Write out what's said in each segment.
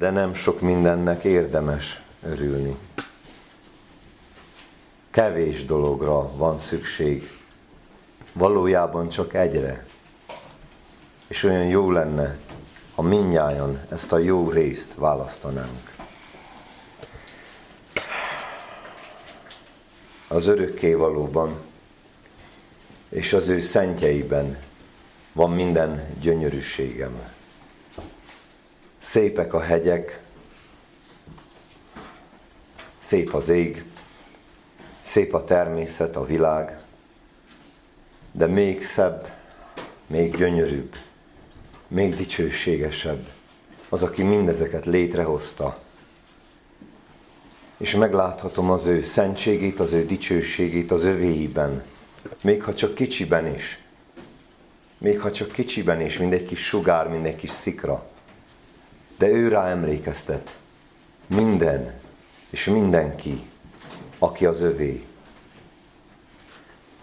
de nem sok mindennek érdemes örülni. Kevés dologra van szükség, valójában csak egyre. És olyan jó lenne, ha minnyáján ezt a jó részt választanánk. Az örökkévalóban és az ő szentjeiben van minden gyönyörűségem. Szépek a hegyek, szép az ég, szép a természet, a világ, de még szebb, még gyönyörűbb, még dicsőségesebb az, aki mindezeket létrehozta. És megláthatom az ő szentségét, az ő dicsőségét az övéiben, még ha csak kicsiben is. Még ha csak kicsiben is, mint egy kis sugár, mint egy kis szikra. De ő rá emlékeztet. Minden és mindenki, aki az övé.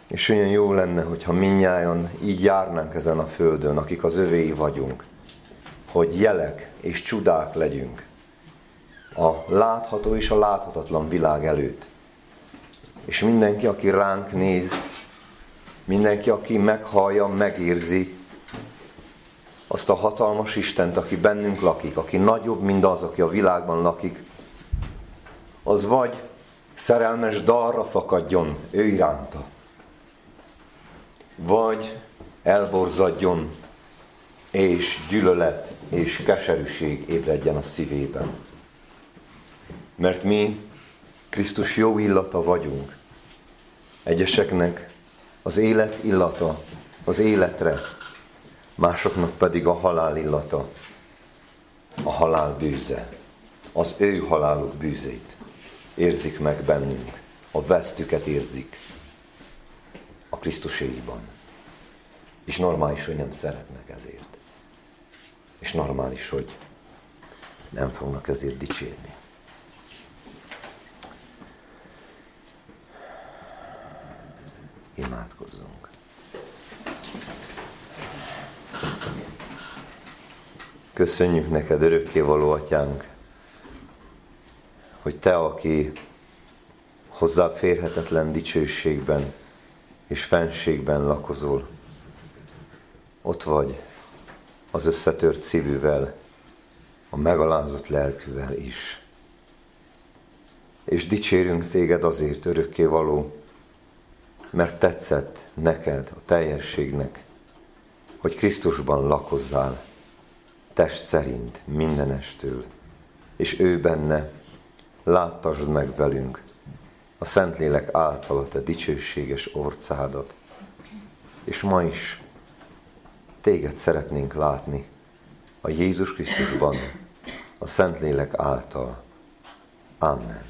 És olyan jó lenne, hogyha minnyáján így járnánk ezen a földön, akik az övéi vagyunk, hogy jelek és csodák legyünk a látható és a láthatatlan világ előtt. És mindenki, aki ránk néz, mindenki, aki meghallja, megérzi azt a hatalmas Istent, aki bennünk lakik, aki nagyobb, mint az, aki a világban lakik, az vagy szerelmes dalra fakadjon ő iránta, vagy elborzadjon, és gyűlölet és keserűség ébredjen a szívében. Mert mi Krisztus jó illata vagyunk. Egyeseknek az élet illata az életre, másoknak pedig a halál illata, a halál bűze, az ő haláluk bűzét érzik meg bennünk, a vesztüket érzik a Krisztuséiban. És normális, hogy nem szeretnek ezért. És normális, hogy nem fognak ezért dicsérni. Imádkozzunk. Köszönjük neked, örökkévaló atyánk, hogy te, aki hozzáférhetetlen dicsőségben és fenségben lakozol, ott vagy az összetört szívűvel, a megalázott lelkűvel is. És dicsérünk téged azért, örökké való, mert tetszett neked, a teljességnek, hogy Krisztusban lakozzál, test szerint mindenestől, és ő benne láttasd meg velünk a Szentlélek által a te dicsőséges orcádat. És ma is téged szeretnénk látni a Jézus Krisztusban, a Szentlélek által. Amen.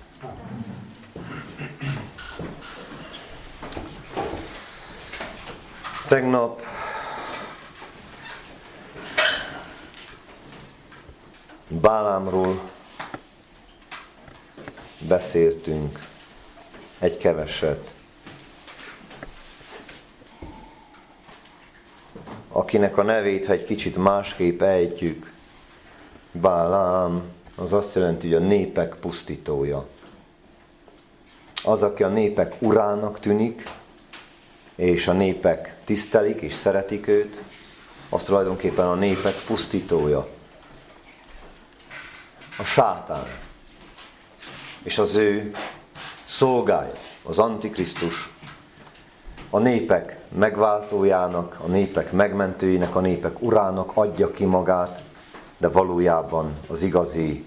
Tegnap Bálámról beszéltünk egy keveset. Akinek a nevét, ha egy kicsit másképp ejtjük, Bálám, az azt jelenti, hogy a népek pusztítója. Az, aki a népek urának tűnik, és a népek tisztelik és szeretik őt, az tulajdonképpen a népek pusztítója. A sátán és az ő szolgája, az Antikrisztus, a népek megváltójának, a népek megmentőjének, a népek urának adja ki magát, de valójában az igazi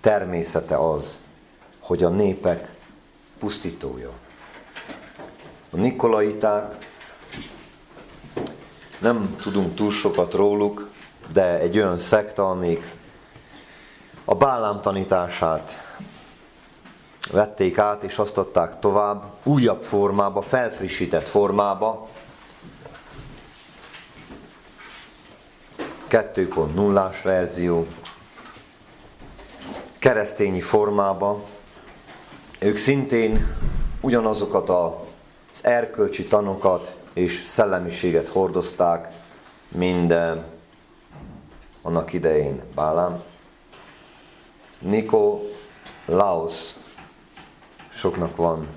természete az, hogy a népek pusztítója. A Nikolaiták, nem tudunk túl sokat róluk, de egy olyan szekta, amik a Bálám tanítását vették át és azt adták tovább újabb formába, felfrissített formába. 2.0-ás verzió, keresztényi formába. Ők szintén ugyanazokat az erkölcsi tanokat és szellemiséget hordozták, mint annak idején Bálám. Niko Laos soknak van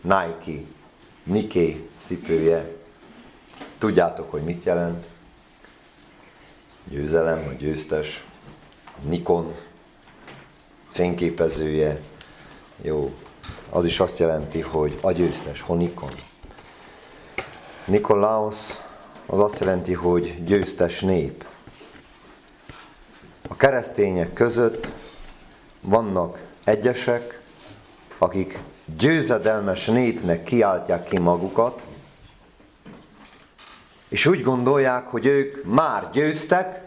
Nike, Nike cipője. Tudjátok, hogy mit jelent? Győzelem, vagy győztes. Nikon fényképezője. Jó, az is azt jelenti, hogy a győztes, Honikon. Nikolaos az azt jelenti, hogy győztes nép. A keresztények között vannak egyesek, akik győzedelmes népnek kiáltják ki magukat, és úgy gondolják, hogy ők már győztek,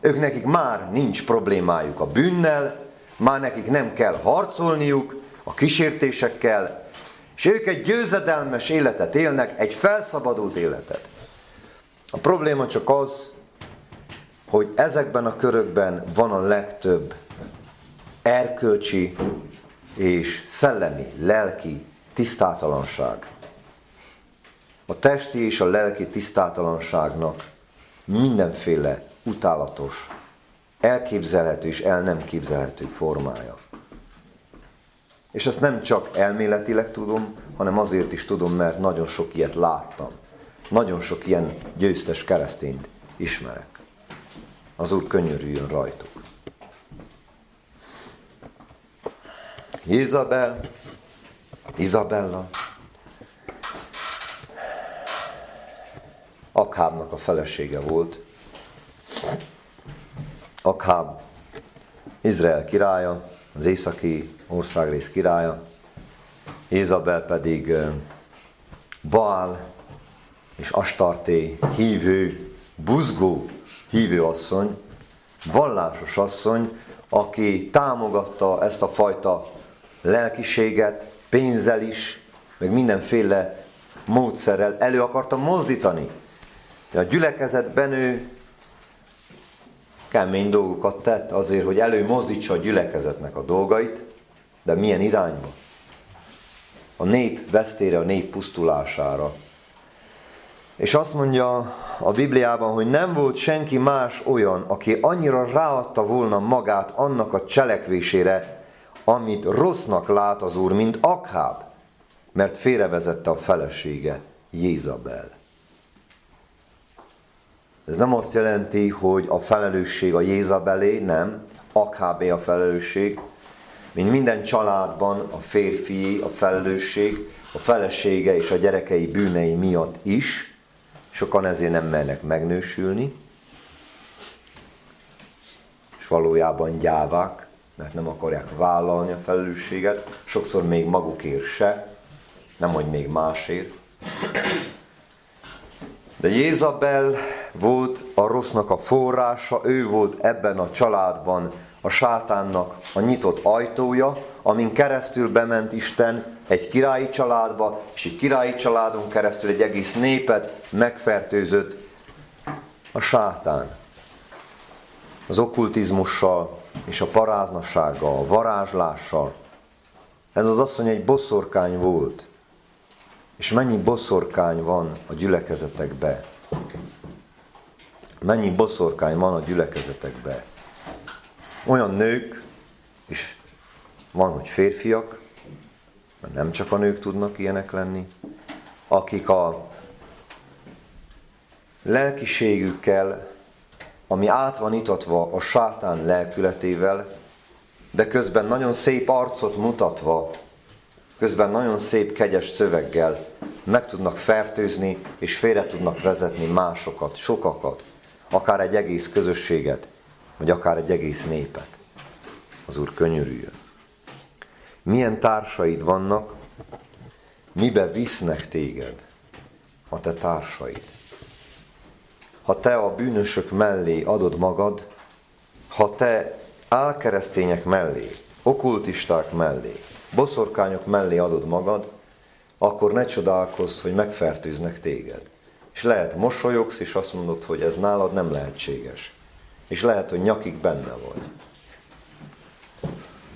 ők nekik már nincs problémájuk a bűnnel, már nekik nem kell harcolniuk a kísértésekkel, és ők egy győzedelmes életet élnek, egy felszabadult életet. A probléma csak az, hogy ezekben a körökben van a legtöbb erkölcsi és szellemi, lelki tisztátalanság. A testi és a lelki tisztátalanságnak mindenféle utálatos, elképzelhető és el nem képzelhető formája. És ezt nem csak elméletileg tudom, hanem azért is tudom, mert nagyon sok ilyet láttam. Nagyon sok ilyen győztes keresztényt ismerek. Az Úr könyörüljön rajtuk. Izabel, Izabella, Akhábnak a felesége volt. Akháb Izrael királya, az északi országrész királya, Izabel pedig Baal és Astarté hívő, buzgó hívő asszony, vallásos asszony, aki támogatta ezt a fajta lelkiséget, pénzzel is, meg mindenféle módszerrel elő akarta mozdítani. A gyülekezetben ő kemény dolgokat tett azért, hogy előmozdítsa a gyülekezetnek a dolgait, de milyen irányba? A nép vesztére, a nép pusztulására. És azt mondja a Bibliában, hogy nem volt senki más olyan, aki annyira ráadta volna magát annak a cselekvésére, amit rossznak lát az Úr, mint Akháb, mert félrevezette a felesége, Jézabel. Ez nem azt jelenti, hogy a felelősség a Jézabelé, nem, Akhábé a felelősség, mint minden családban a férfi a felelősség, a felesége és a gyerekei bűnei miatt is, sokan ezért nem mernek megnősülni, és valójában gyávák, mert nem akarják vállalni a felelősséget, sokszor még magukért se, nem hogy még másért. De Jézabel volt a rossznak a forrása, ő volt ebben a családban a sátánnak a nyitott ajtója, amin keresztül bement Isten egy királyi családba, és egy királyi családon keresztül egy egész népet megfertőzött a sátán. Az okkultizmussal és a paráznassággal, a varázslással. Ez az asszony egy boszorkány volt. És mennyi boszorkány van a gyülekezetekbe? Mennyi boszorkány van a gyülekezetekbe? Olyan nők, és van, hogy férfiak, mert nem csak a nők tudnak ilyenek lenni, akik a lelkiségükkel, ami át van itatva a sátán lelkületével, de közben nagyon szép arcot mutatva, közben nagyon szép kegyes szöveggel meg tudnak fertőzni és félre tudnak vezetni másokat, sokakat, akár egy egész közösséget, vagy akár egy egész népet. Az Úr könyörüljön. Milyen társaid vannak, mibe visznek téged a te társaid. Ha te a bűnösök mellé adod magad, ha te álkeresztények mellé, okultisták mellé, boszorkányok mellé adod magad, akkor ne csodálkozz, hogy megfertőznek téged. És lehet mosolyogsz, és azt mondod, hogy ez nálad nem lehetséges. És lehet, hogy nyakig benne vagy.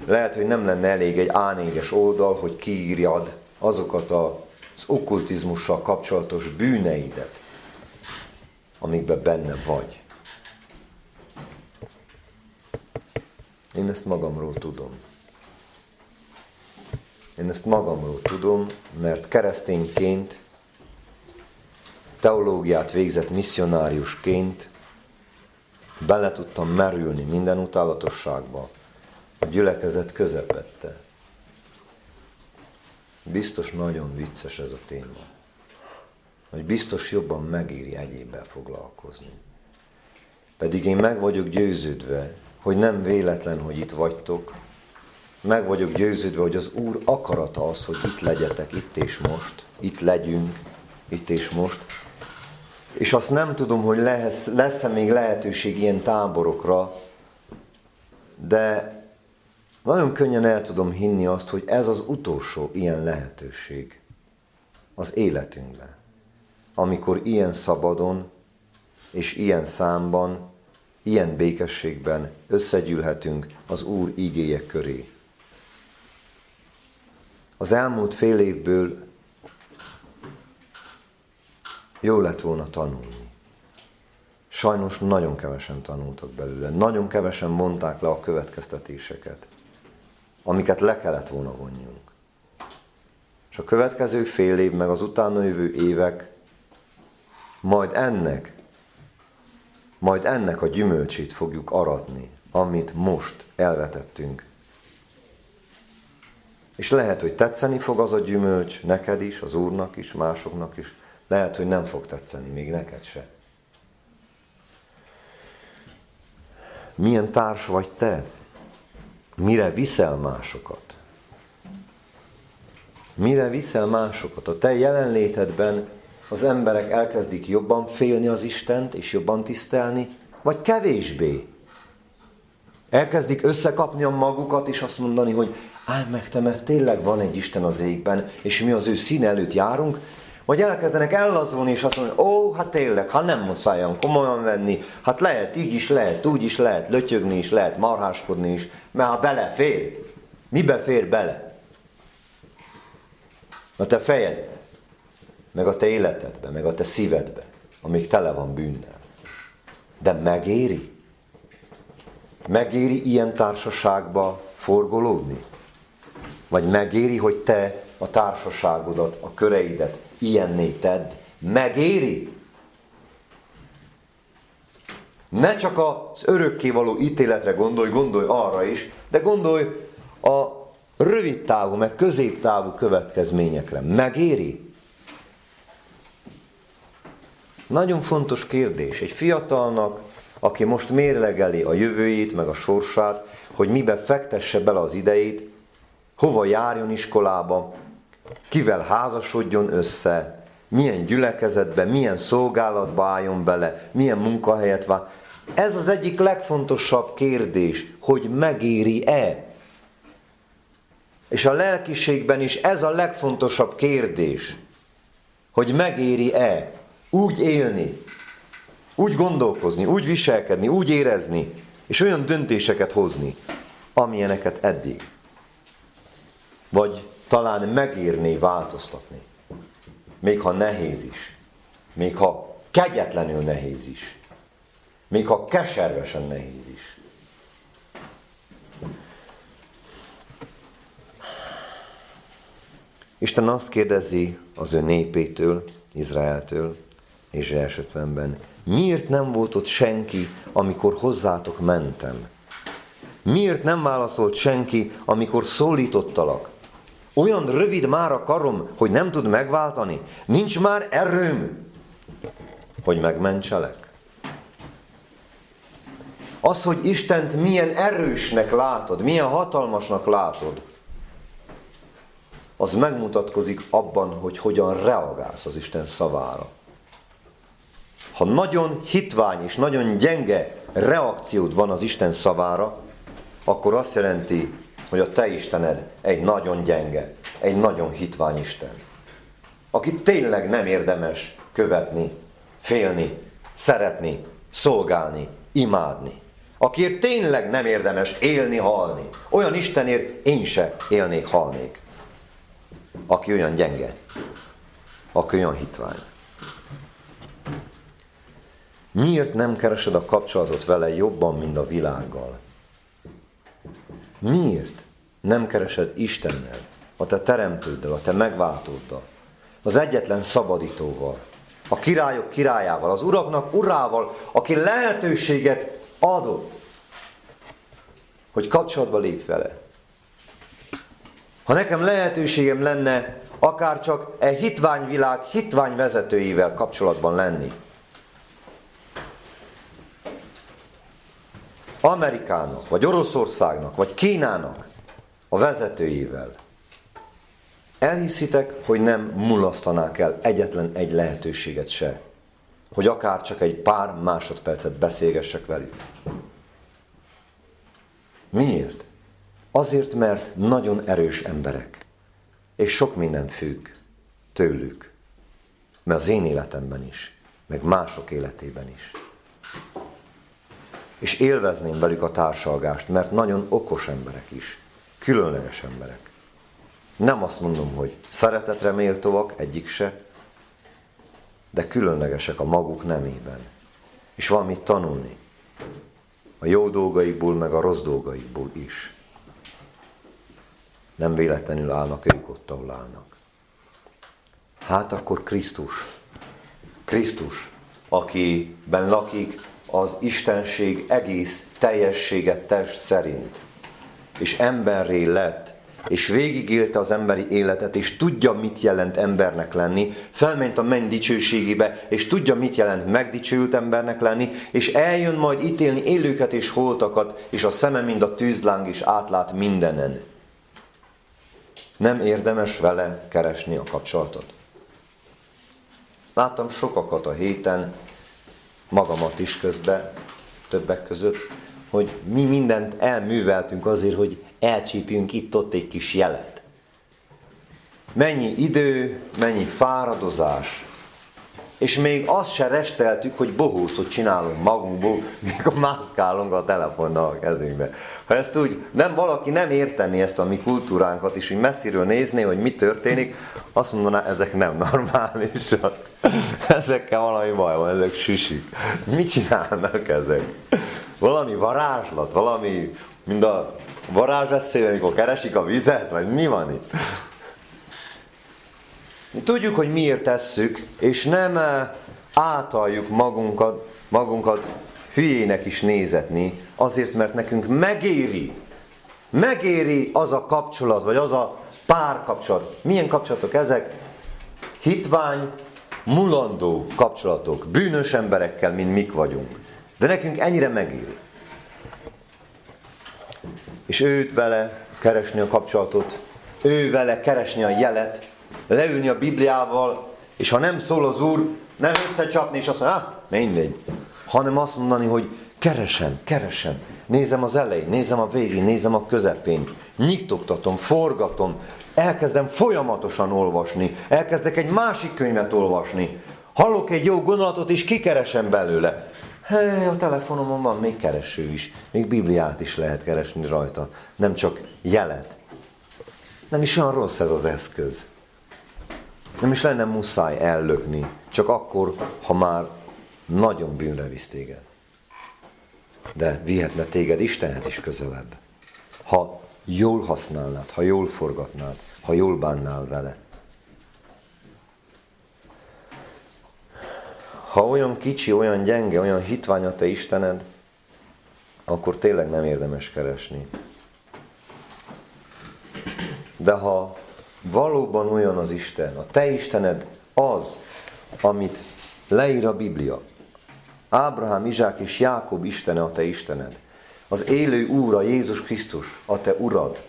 Lehet, hogy nem lenne elég egy A4-es oldal, hogy kiírjad azokat az okkultizmussal kapcsolatos bűneidet, amikben benne vagy. Én ezt magamról tudom. Én ezt magamról tudom, mert keresztényként, teológiát végzett misszionáriusként bele tudtam merülni minden utálatosságba, a gyülekezet közepette. Biztos nagyon vicces ez a téma. Hogy biztos jobban megéri egyébbel foglalkozni. Pedig én meg vagyok győződve, hogy nem véletlen, hogy itt vagytok. Meg vagyok győződve, hogy az Úr akarata az, hogy itt legyetek, itt és most. Itt legyünk, itt és most. És azt nem tudom, hogy lesz, lesz-e még lehetőség ilyen táborokra, de nagyon könnyen el tudom hinni azt, hogy ez az utolsó ilyen lehetőség az életünkben. Amikor ilyen szabadon és ilyen számban, ilyen békességben összegyűlhetünk az Úr ígéje köré. Az elmúlt fél évből jó lett volna tanulni. Sajnos nagyon kevesen tanultak belőle, nagyon kevesen mondták le a következtetéseket amiket le kellett volna vonjunk. És a következő fél év, meg az utána jövő évek majd ennek, majd ennek a gyümölcsét fogjuk aratni, amit most elvetettünk. És lehet, hogy tetszeni fog az a gyümölcs neked is, az Úrnak is, másoknak is. Lehet, hogy nem fog tetszeni, még neked se. Milyen társ vagy te? Mire viszel másokat? Mire viszel másokat? A te jelenlétedben az emberek elkezdik jobban félni az Istent, és jobban tisztelni, vagy kevésbé? Elkezdik összekapni a magukat, és azt mondani, hogy állj meg te, mert tényleg van egy Isten az égben, és mi az ő szín előtt járunk, vagy elkezdenek ellazulni, és azt mondani, ó, hát tényleg, ha nem muszáj komolyan venni, hát lehet így is lehet, úgy is lehet, lötyögni is lehet, marháskodni is, mert ha belefér, mibe fér bele? A te fejedbe, meg a te életedbe, meg a te szívedbe, amíg tele van bűnnel. De megéri? Megéri ilyen társaságba forgolódni? Vagy megéri, hogy te a társaságodat, a köreidet ilyenné tedd? Megéri? Ne csak az örökkévaló ítéletre gondolj, gondolj arra is, de gondolj a rövid távú, meg középtávú következményekre. Megéri? Nagyon fontos kérdés. Egy fiatalnak, aki most mérlegeli a jövőjét, meg a sorsát, hogy mibe fektesse bele az idejét, hova járjon iskolába, kivel házasodjon össze, milyen gyülekezetbe, milyen szolgálatba álljon bele, milyen munkahelyet vár. Ez az egyik legfontosabb kérdés, hogy megéri-e. És a lelkiségben is ez a legfontosabb kérdés, hogy megéri-e úgy élni, úgy gondolkozni, úgy viselkedni, úgy érezni, és olyan döntéseket hozni, amilyeneket eddig. Vagy talán megérné változtatni. Még ha nehéz is. Még ha kegyetlenül nehéz is. Még ha keservesen nehéz is. Isten azt kérdezi az ő népétől, Izraeltől, és 50-ben, miért nem volt ott senki, amikor hozzátok mentem? Miért nem válaszolt senki, amikor szólítottalak? Olyan rövid már a karom, hogy nem tud megváltani. Nincs már erőm, hogy megmentselek. Az, hogy Istent milyen erősnek látod, milyen hatalmasnak látod, az megmutatkozik abban, hogy hogyan reagálsz az Isten szavára. Ha nagyon hitvány és nagyon gyenge reakciód van az Isten szavára, akkor azt jelenti, hogy a te Istened egy nagyon gyenge, egy nagyon hitvány Isten. Akit tényleg nem érdemes követni, félni, szeretni, szolgálni, imádni. Akiért tényleg nem érdemes élni, halni. Olyan Istenért én se élnék, halnék. Aki olyan gyenge, aki olyan hitvány. Miért nem keresed a kapcsolatot vele jobban, mint a világgal? Miért nem keresed Istennel, a te teremtőddel, a te megváltóddal, az egyetlen szabadítóval, a királyok királyával, az uraknak urával, aki lehetőséget adott, hogy kapcsolatba lép vele. Ha nekem lehetőségem lenne akár csak e hitványvilág hitvány vezetőivel kapcsolatban lenni, Amerikának, vagy Oroszországnak, vagy Kínának a vezetőivel, elhiszitek, hogy nem mulasztanák el egyetlen egy lehetőséget se, hogy akár csak egy pár másodpercet beszélgessek velük. Miért? Azért, mert nagyon erős emberek, és sok minden függ tőlük, mert az én életemben is, meg mások életében is és élvezném velük a társalgást, mert nagyon okos emberek is, különleges emberek. Nem azt mondom, hogy szeretetre méltóak, egyik se, de különlegesek a maguk nemében. És van mit tanulni. A jó dolgaikból, meg a rossz dolgaikból is. Nem véletlenül állnak ők ott, ahol állnak. Hát akkor Krisztus. Krisztus, akiben lakik az Istenség egész teljességet test szerint. És emberré lett, és végigélte az emberi életet, és tudja, mit jelent embernek lenni, felment a menny dicsőségébe, és tudja, mit jelent megdicsőült embernek lenni, és eljön majd ítélni élőket és holtakat, és a szeme mind a tűzláng is átlát mindenen. Nem érdemes vele keresni a kapcsolatot. Láttam sokakat a héten, magamat is közben, többek között, hogy mi mindent elműveltünk azért, hogy elcsípjünk itt-ott egy kis jelet. Mennyi idő, mennyi fáradozás, és még azt se resteltük, hogy bohózot csinálunk magunkból, mikor mászkálunk a telefonnal a kezünkbe. Ha ezt úgy nem, valaki nem érteni ezt a mi kultúránkat, és hogy messziről nézné, hogy mi történik, azt mondaná, ezek nem normálisak. Ezekkel valami baj van, ezek süsik. Mit csinálnak ezek? Valami varázslat, valami, mind a varázsveszély, amikor keresik a vizet, vagy mi van itt? Tudjuk, hogy miért tesszük, és nem eh, átaljuk magunkat, magunkat hülyének is nézetni, azért, mert nekünk megéri, megéri az a kapcsolat, vagy az a párkapcsolat. Milyen kapcsolatok ezek? Hitvány, mulandó kapcsolatok, bűnös emberekkel, mint mik vagyunk. De nekünk ennyire megéri. És őt vele keresni a kapcsolatot, ő vele keresni a jelet, leülni a Bibliával, és ha nem szól az Úr, nem összecsapni, és azt mondja, ah, mindegy. Hanem azt mondani, hogy keresem, keresem. Nézem az elején, nézem a végén, nézem a közepén. Nyitogtatom, forgatom, elkezdem folyamatosan olvasni, elkezdek egy másik könyvet olvasni, hallok egy jó gondolatot, és kikeresem belőle. Hey, a telefonomon van még kereső is, még Bibliát is lehet keresni rajta, nem csak jelet. Nem is olyan rossz ez az eszköz. Nem is lenne muszáj ellökni, csak akkor, ha már nagyon bűnre visz téged. De vihetne téged Istenhez is közelebb. Ha jól használnád, ha jól forgatnád, ha jól bánnál vele. Ha olyan kicsi, olyan gyenge, olyan hitvány a te Istened, akkor tényleg nem érdemes keresni. De ha valóban olyan az Isten, a te Istened az, amit leír a Biblia, Ábrahám, Izsák és Jákob Istene a te Istened, az élő a Jézus Krisztus, a te Urad,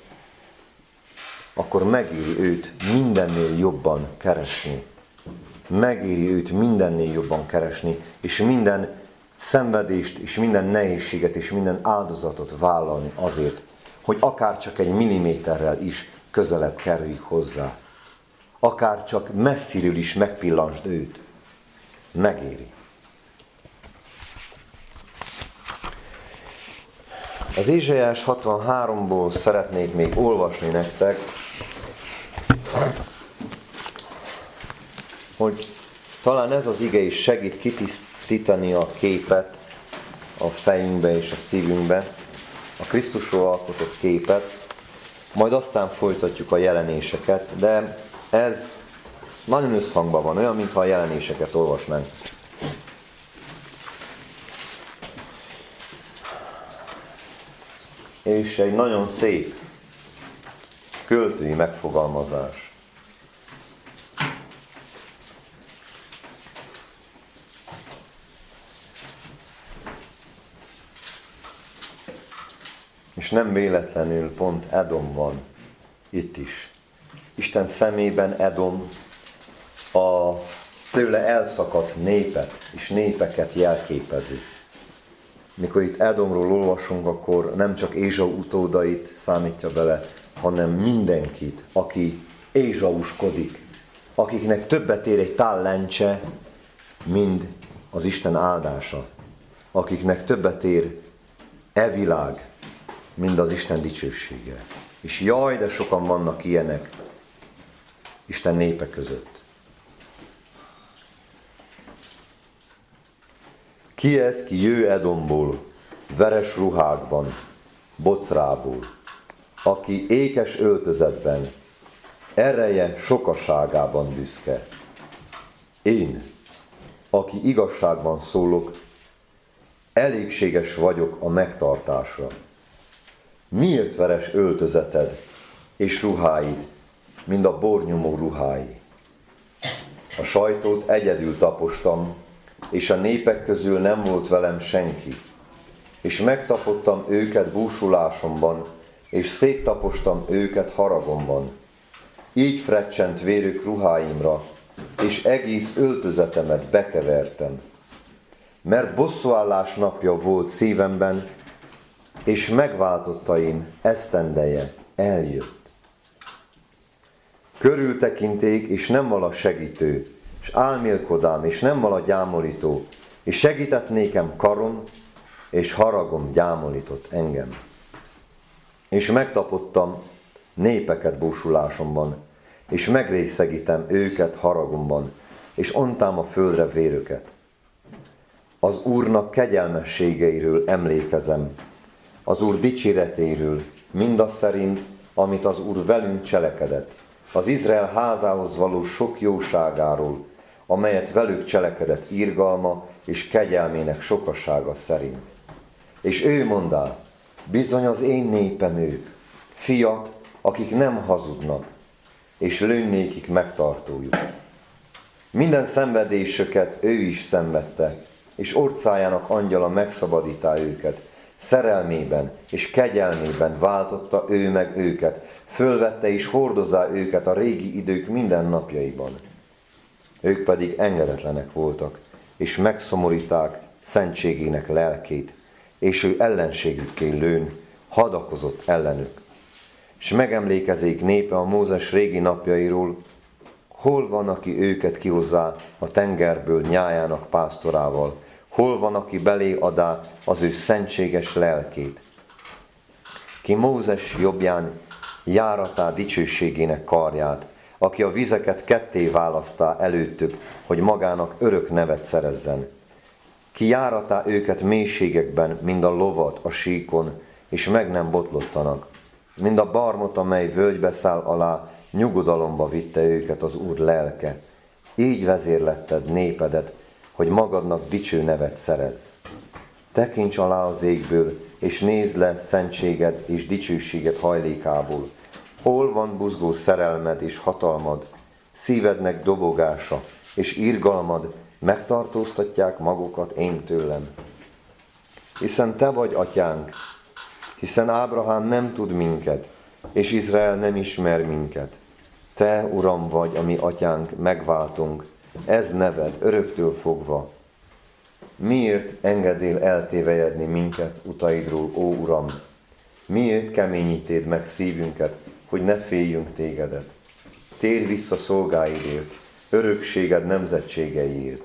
akkor megéri őt mindennél jobban keresni. Megéri őt mindennél jobban keresni, és minden szenvedést, és minden nehézséget, és minden áldozatot vállalni azért, hogy akár csak egy milliméterrel is közelebb kerüljük hozzá. Akár csak messziről is megpillansd őt. Megéri. Az Ézsaiás 63-ból szeretnék még olvasni nektek, hogy talán ez az ige is segít kitisztítani a képet a fejünkbe és a szívünkbe. a Krisztusról alkotott képet, majd aztán folytatjuk a jelenéseket, de ez nagyon összhangban van, olyan, mintha a jelenéseket olvasnánk. És egy nagyon szép költői megfogalmazás. És nem véletlenül pont Edom van itt is. Isten szemében Edom a tőle elszakadt népet és népeket jelképezi. Mikor itt Edomról olvasunk, akkor nem csak Ézsau utódait számítja bele, hanem mindenkit, aki Ézsauskodik, akiknek többet ér egy tál lencse, mind az Isten áldása, akiknek többet ér e világ, mind az Isten dicsősége. És jaj, de sokan vannak ilyenek Isten népe között. Ki ez, ki jő Edomból, veres ruhákban, bocrából, aki ékes öltözetben, ereje sokaságában büszke. Én, aki igazságban szólok, elégséges vagyok a megtartásra. Miért veres öltözeted és ruháid, mint a bornyomó ruhái? A sajtót egyedül tapostam, és a népek közül nem volt velem senki. És megtapottam őket búsulásomban, és széttapostam őket haragomban. Így frecsent vérük ruháimra, és egész öltözetemet bekevertem. Mert bosszúállás napja volt szívemben, és megváltottaim esztendeje eljött. Körültekinték, és nem vala segítő, és álmélkodám, és nem vala gyámolító, és segített nékem karom, és haragom gyámolított engem. És megtapottam népeket búsulásomban, és megrészegítem őket haragomban, és ontám a földre vérüket. Az Úrnak kegyelmességeiről emlékezem, az Úr dicséretéről, mindaz szerint, amit az Úr velünk cselekedett, az Izrael házához való sok jóságáról, amelyet velük cselekedett írgalma és kegyelmének sokasága szerint. És ő mondá, bizony az én népem ők, fiak, akik nem hazudnak, és lőnékik megtartójuk. Minden szenvedésöket ő is szenvedte, és orcájának angyala megszabadítá őket, szerelmében és kegyelmében váltotta ő meg őket, fölvette és hordozá őket a régi idők minden napjaiban. Ők pedig engedetlenek voltak, és megszomoríták szentségének lelkét, és ő ellenségükké lőn, hadakozott ellenük. És megemlékezék népe a Mózes régi napjairól, hol van, aki őket kihozzá a tengerből nyájának pásztorával, hol van, aki belé adá az ő szentséges lelkét. Ki Mózes jobbján járatá dicsőségének karját, aki a vizeket ketté választá előttük, hogy magának örök nevet szerezzen. Ki járatá őket mélységekben, mind a lovat a síkon, és meg nem botlottanak. Mind a barmot, amely völgybe száll alá, nyugodalomba vitte őket az Úr lelke. Így vezérletted népedet, hogy magadnak dicső nevet szerez. Tekints alá az égből, és nézd le szentséged és dicsőséged hajlékából. Hol van buzgó szerelmed és hatalmad, szívednek dobogása és irgalmad, megtartóztatják magukat én tőlem. Hiszen te vagy atyánk, hiszen Ábrahám nem tud minket, és Izrael nem ismer minket. Te, Uram, vagy, ami atyánk, megváltunk, ez neved öröktől fogva. Miért engedél eltévejedni minket utaidról, ó Uram? Miért keményítéd meg szívünket, hogy ne féljünk tégedet? Térj vissza szolgáidért, örökséged nemzetségeiért.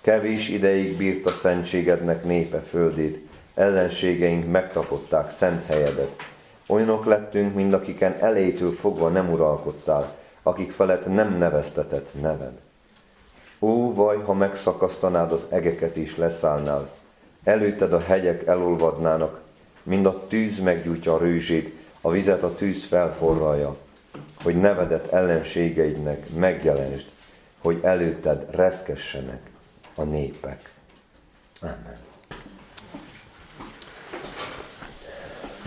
Kevés ideig bírt a szentségednek népe földét, ellenségeink megtapották szent helyedet. Olyanok lettünk, mint akiken elétől fogva nem uralkodtál, akik felett nem neveztetett neved. Ó, vaj, ha megszakasztanád az egeket és leszállnál, előtted a hegyek elolvadnának, mind a tűz meggyújtja a rőzsét, a vizet a tűz felforralja, hogy nevedet ellenségeidnek megjelenítsd, hogy előtted reszkessenek a népek. Amen.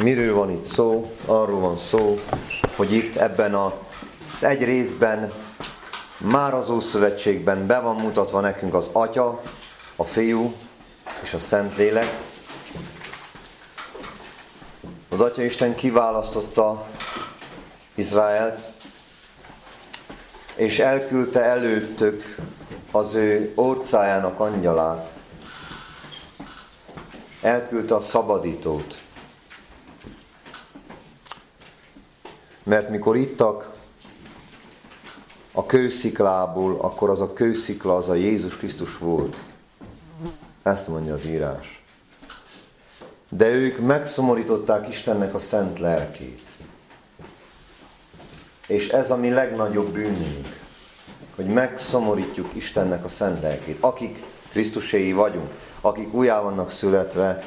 Miről van itt szó? Arról van szó, hogy itt ebben az egy részben már az Ószövetségben be van mutatva nekünk az Atya, a Fiú és a Szentlélek. Az Atya Isten kiválasztotta Izraelt, és elküldte előttük az ő orcájának angyalát, elküldte a szabadítót. Mert mikor ittak a kősziklából, akkor az a kőszikla az a Jézus Krisztus volt. Ezt mondja az írás. De ők megszomorították Istennek a szent lelkét. És ez a mi legnagyobb bűnünk, hogy megszomorítjuk Istennek a szent lelkét. Akik Krisztuséi vagyunk, akik újjá vannak születve,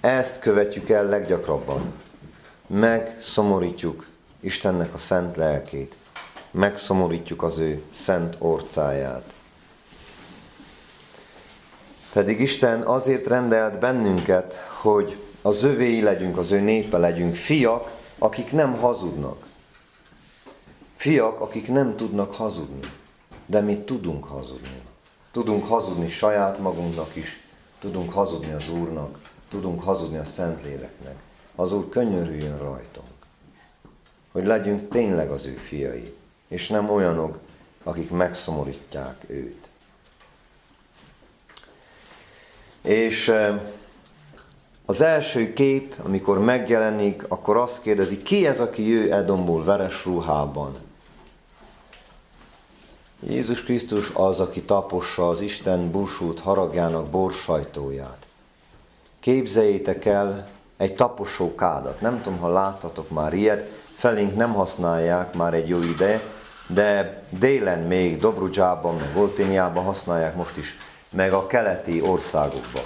ezt követjük el leggyakrabban. Megszomorítjuk Istennek a szent lelkét. Megszomorítjuk az ő szent orcáját. Pedig Isten azért rendelt bennünket, hogy az övéi legyünk, az ő népe legyünk, fiak, akik nem hazudnak. Fiak, akik nem tudnak hazudni, de mi tudunk hazudni. Tudunk hazudni saját magunknak is, tudunk hazudni az Úrnak, tudunk hazudni a Szentléleknek. Az Úr könyörüljön rajtunk, hogy legyünk tényleg az ő fiai, és nem olyanok, akik megszomorítják őt. És az első kép, amikor megjelenik, akkor azt kérdezi, ki ez, aki jő Edomból veres ruhában? Jézus Krisztus az, aki tapossa az Isten bursult haragjának borsajtóját. Képzeljétek el egy taposó kádat. Nem tudom, ha láttatok már ilyet, felénk nem használják már egy jó ide, de délen még Dobrudzsában, meg Volténiában használják most is, meg a keleti országokban.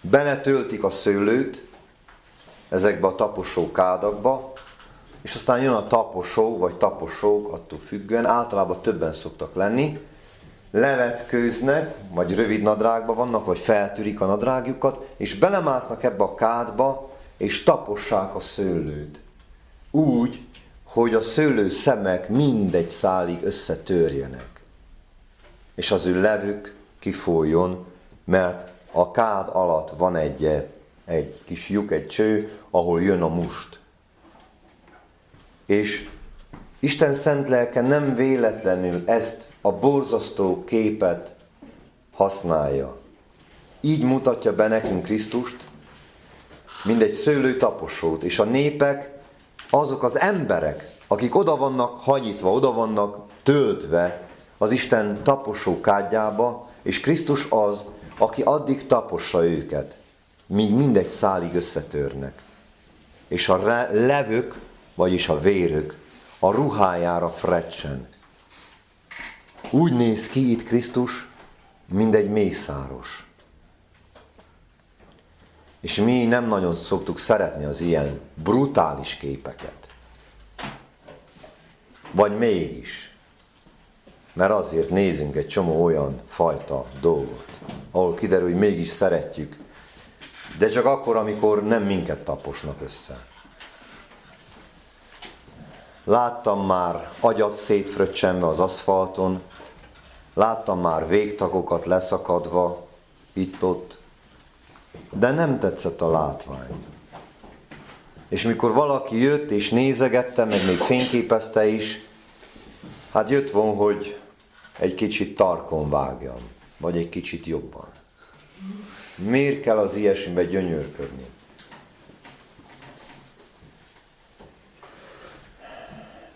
Beletöltik a szőlőt ezekbe a taposó kádakba, és aztán jön a taposó, vagy taposók, attól függően, általában többen szoktak lenni, levetkőznek, vagy rövid nadrágban vannak, vagy feltűrik a nadrágjukat, és belemásznak ebbe a kádba, és tapossák a szőlőt. Úgy, hogy a szőlő szemek mindegy szálig összetörjenek. És az ő levük kifoljon, mert a kád alatt van egy, egy kis lyuk, egy cső, ahol jön a must. És Isten szent lelke nem véletlenül ezt a borzasztó képet használja. Így mutatja be nekünk Krisztust, mint egy szőlőtaposót, és a népek, azok az emberek, akik oda vannak hagyítva, oda vannak töltve az Isten taposó kádjába, és Krisztus az, aki addig tapossa őket, míg mindegy szálig összetörnek. És a levők vagyis a vérük, a ruhájára frecsen. Úgy néz ki itt Krisztus, mint egy mészáros. És mi nem nagyon szoktuk szeretni az ilyen brutális képeket. Vagy mégis. Mert azért nézünk egy csomó olyan fajta dolgot, ahol kiderül, hogy mégis szeretjük, de csak akkor, amikor nem minket taposnak össze. Láttam már agyat szétfröccsenve az aszfalton, láttam már végtagokat leszakadva, itt-ott, de nem tetszett a látvány. És mikor valaki jött és nézegette, meg még fényképezte is, hát jött von, hogy egy kicsit tarkon vágjam, vagy egy kicsit jobban. Miért kell az ilyesmibe gyönyörködni?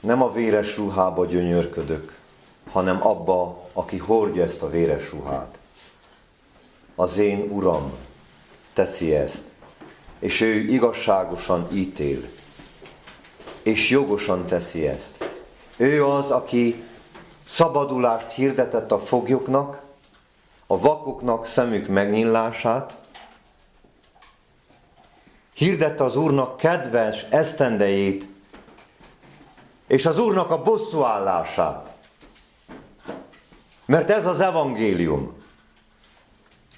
nem a véres ruhába gyönyörködök, hanem abba, aki hordja ezt a véres ruhát. Az én Uram teszi ezt, és ő igazságosan ítél, és jogosan teszi ezt. Ő az, aki szabadulást hirdetett a foglyoknak, a vakoknak szemük megnyillását, hirdette az Úrnak kedves esztendejét, és az Úrnak a bosszúállását. Mert ez az evangélium.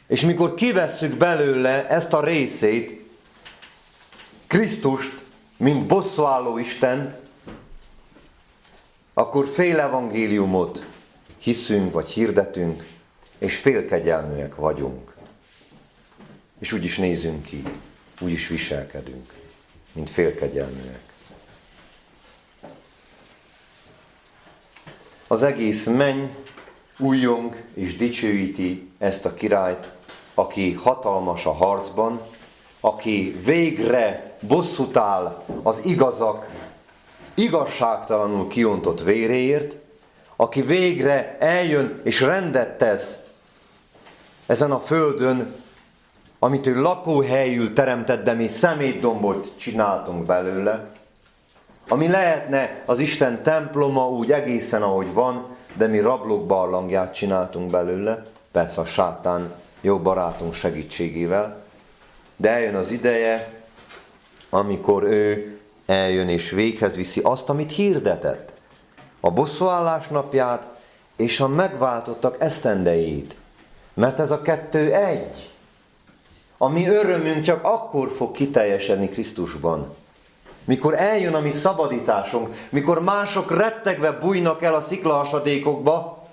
És mikor kivesszük belőle ezt a részét, Krisztust, mint bosszúálló Istent, akkor fél evangéliumot hiszünk vagy hirdetünk, és félkegyelműek vagyunk. És úgy is nézünk ki, úgy is viselkedünk, mint félkegyelműek. Az egész menny újjong és dicsőíti ezt a királyt, aki hatalmas a harcban, aki végre bosszút áll az igazak igazságtalanul kiontott véréért, aki végre eljön és rendet tesz ezen a földön, amit ő lakóhelyül teremtett, de mi szemétdombot csináltunk belőle, ami lehetne az Isten temploma úgy egészen, ahogy van, de mi rablók barlangját csináltunk belőle, persze a sátán jó barátunk segítségével, de eljön az ideje, amikor ő eljön és véghez viszi azt, amit hirdetett. A bosszúállás napját és a megváltottak esztendejét. Mert ez a kettő egy. A mi örömünk csak akkor fog kiteljesedni Krisztusban. Mikor eljön a mi szabadításunk, mikor mások rettegve bújnak el a sziklahasadékokba,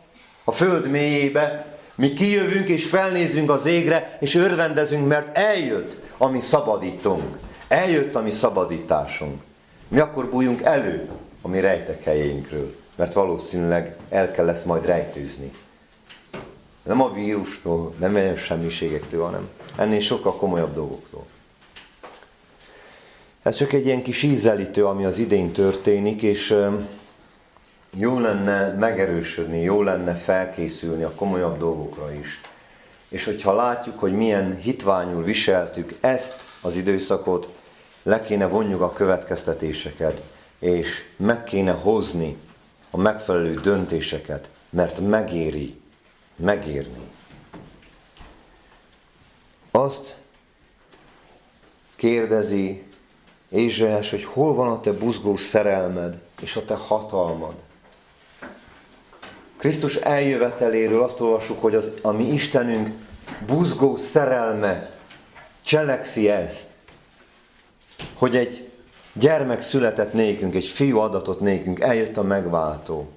a föld mélyébe, mi kijövünk és felnézünk az égre, és örvendezünk, mert eljött a mi szabadítunk. Eljött a mi szabadításunk. Mi akkor bújunk elő a mi rejtek helyénkről, mert valószínűleg el kell lesz majd rejtőzni. Nem a vírustól, nem olyan semmiségektől, hanem ennél sokkal komolyabb dolgoktól. Ez csak egy ilyen kis ízelítő, ami az idén történik, és jó lenne megerősödni, jó lenne felkészülni a komolyabb dolgokra is. És hogyha látjuk, hogy milyen hitványul viseltük ezt az időszakot, le kéne vonjuk a következtetéseket, és meg kéne hozni a megfelelő döntéseket, mert megéri, megérni. Azt kérdezi Ézsaiás, hogy hol van a te buzgó szerelmed és a te hatalmad. Krisztus eljöveteléről azt olvassuk, hogy az, a mi Istenünk buzgó szerelme cselekszi ezt, hogy egy gyermek született nékünk, egy fiú adatot nékünk, eljött a megváltó.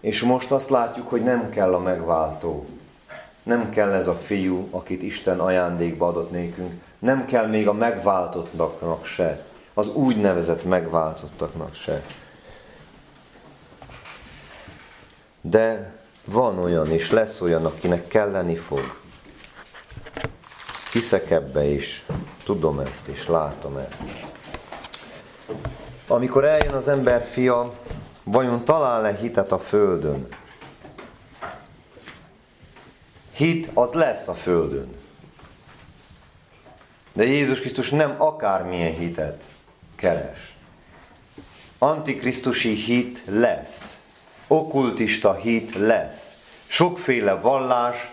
És most azt látjuk, hogy nem kell a megváltó. Nem kell ez a fiú, akit Isten ajándékba adott nékünk. Nem kell még a megváltottnak se. Az úgynevezett megváltottaknak se. De van olyan, és lesz olyan, akinek kelleni fog. Hiszek ebbe is, tudom ezt, és látom ezt. Amikor eljön az ember fia, vajon talál-e hitet a földön? Hit az lesz a földön. De Jézus Krisztus nem akármilyen hitet keres. Antikrisztusi hit lesz. Okkultista hit lesz. Sokféle vallás,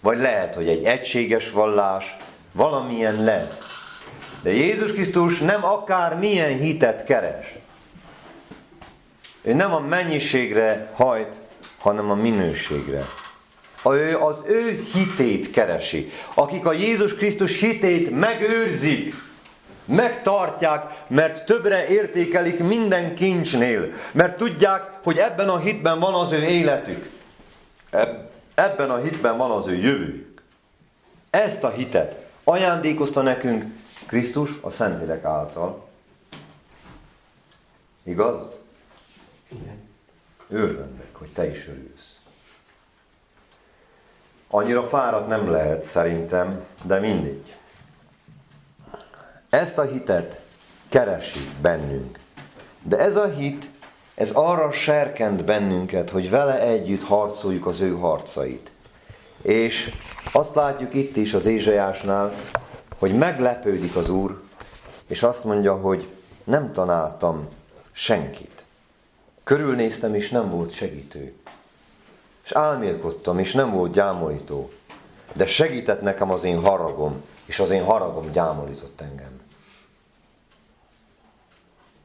vagy lehet, hogy egy egységes vallás, valamilyen lesz. De Jézus Krisztus nem akár milyen hitet keres. Ő nem a mennyiségre hajt, hanem a minőségre. Ő az ő hitét keresi. Akik a Jézus Krisztus hitét megőrzik, megtartják, mert többre értékelik minden kincsnél, mert tudják, hogy ebben a hitben van az ő életük. Ebben a hitben van az ő jövőjük. Ezt a hitet ajándékozta nekünk Krisztus a Szentlélek által. Igaz? Igen. Örvendek, hogy te is örülsz. Annyira fáradt nem lehet szerintem, de mindig. Ezt a hitet keresi bennünk. De ez a hit, ez arra serkent bennünket, hogy vele együtt harcoljuk az ő harcait. És azt látjuk itt is az Ézsajásnál, hogy meglepődik az Úr, és azt mondja, hogy nem tanáltam senkit. Körülnéztem, és nem volt segítő. És álmélkodtam, és nem volt gyámolító. De segített nekem az én haragom, és az én haragom gyámolított engem.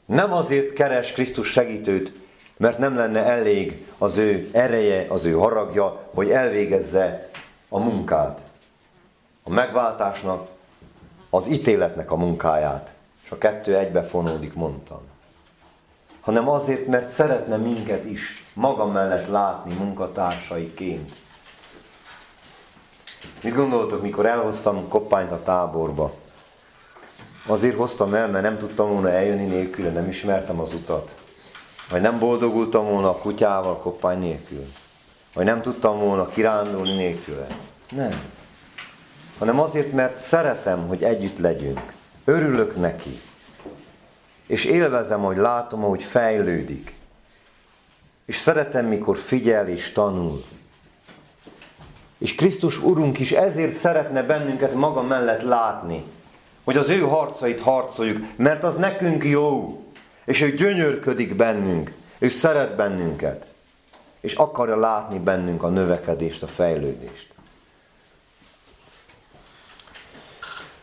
Nem azért keres Krisztus segítőt, mert nem lenne elég az ő ereje, az ő haragja, hogy elvégezze a munkát. A megváltásnak, az ítéletnek a munkáját. És a kettő egybe fonódik, mondtam. Hanem azért, mert szeretne minket is maga mellett látni munkatársaiként. Mit gondoltok, mikor elhoztam koppányt a táborba? Azért hoztam el, mert nem tudtam volna eljönni nélküle, nem ismertem az utat. Vagy nem boldogultam volna a kutyával koppány nélkül. Vagy nem tudtam volna kirándulni nélküle. Nem. Hanem azért, mert szeretem, hogy együtt legyünk. Örülök neki. És élvezem, hogy látom, hogy fejlődik. És szeretem, mikor figyel és tanul. És Krisztus Urunk is ezért szeretne bennünket maga mellett látni, hogy az ő harcait harcoljuk, mert az nekünk jó, és ő gyönyörködik bennünk, ő szeret bennünket, és akarja látni bennünk a növekedést, a fejlődést.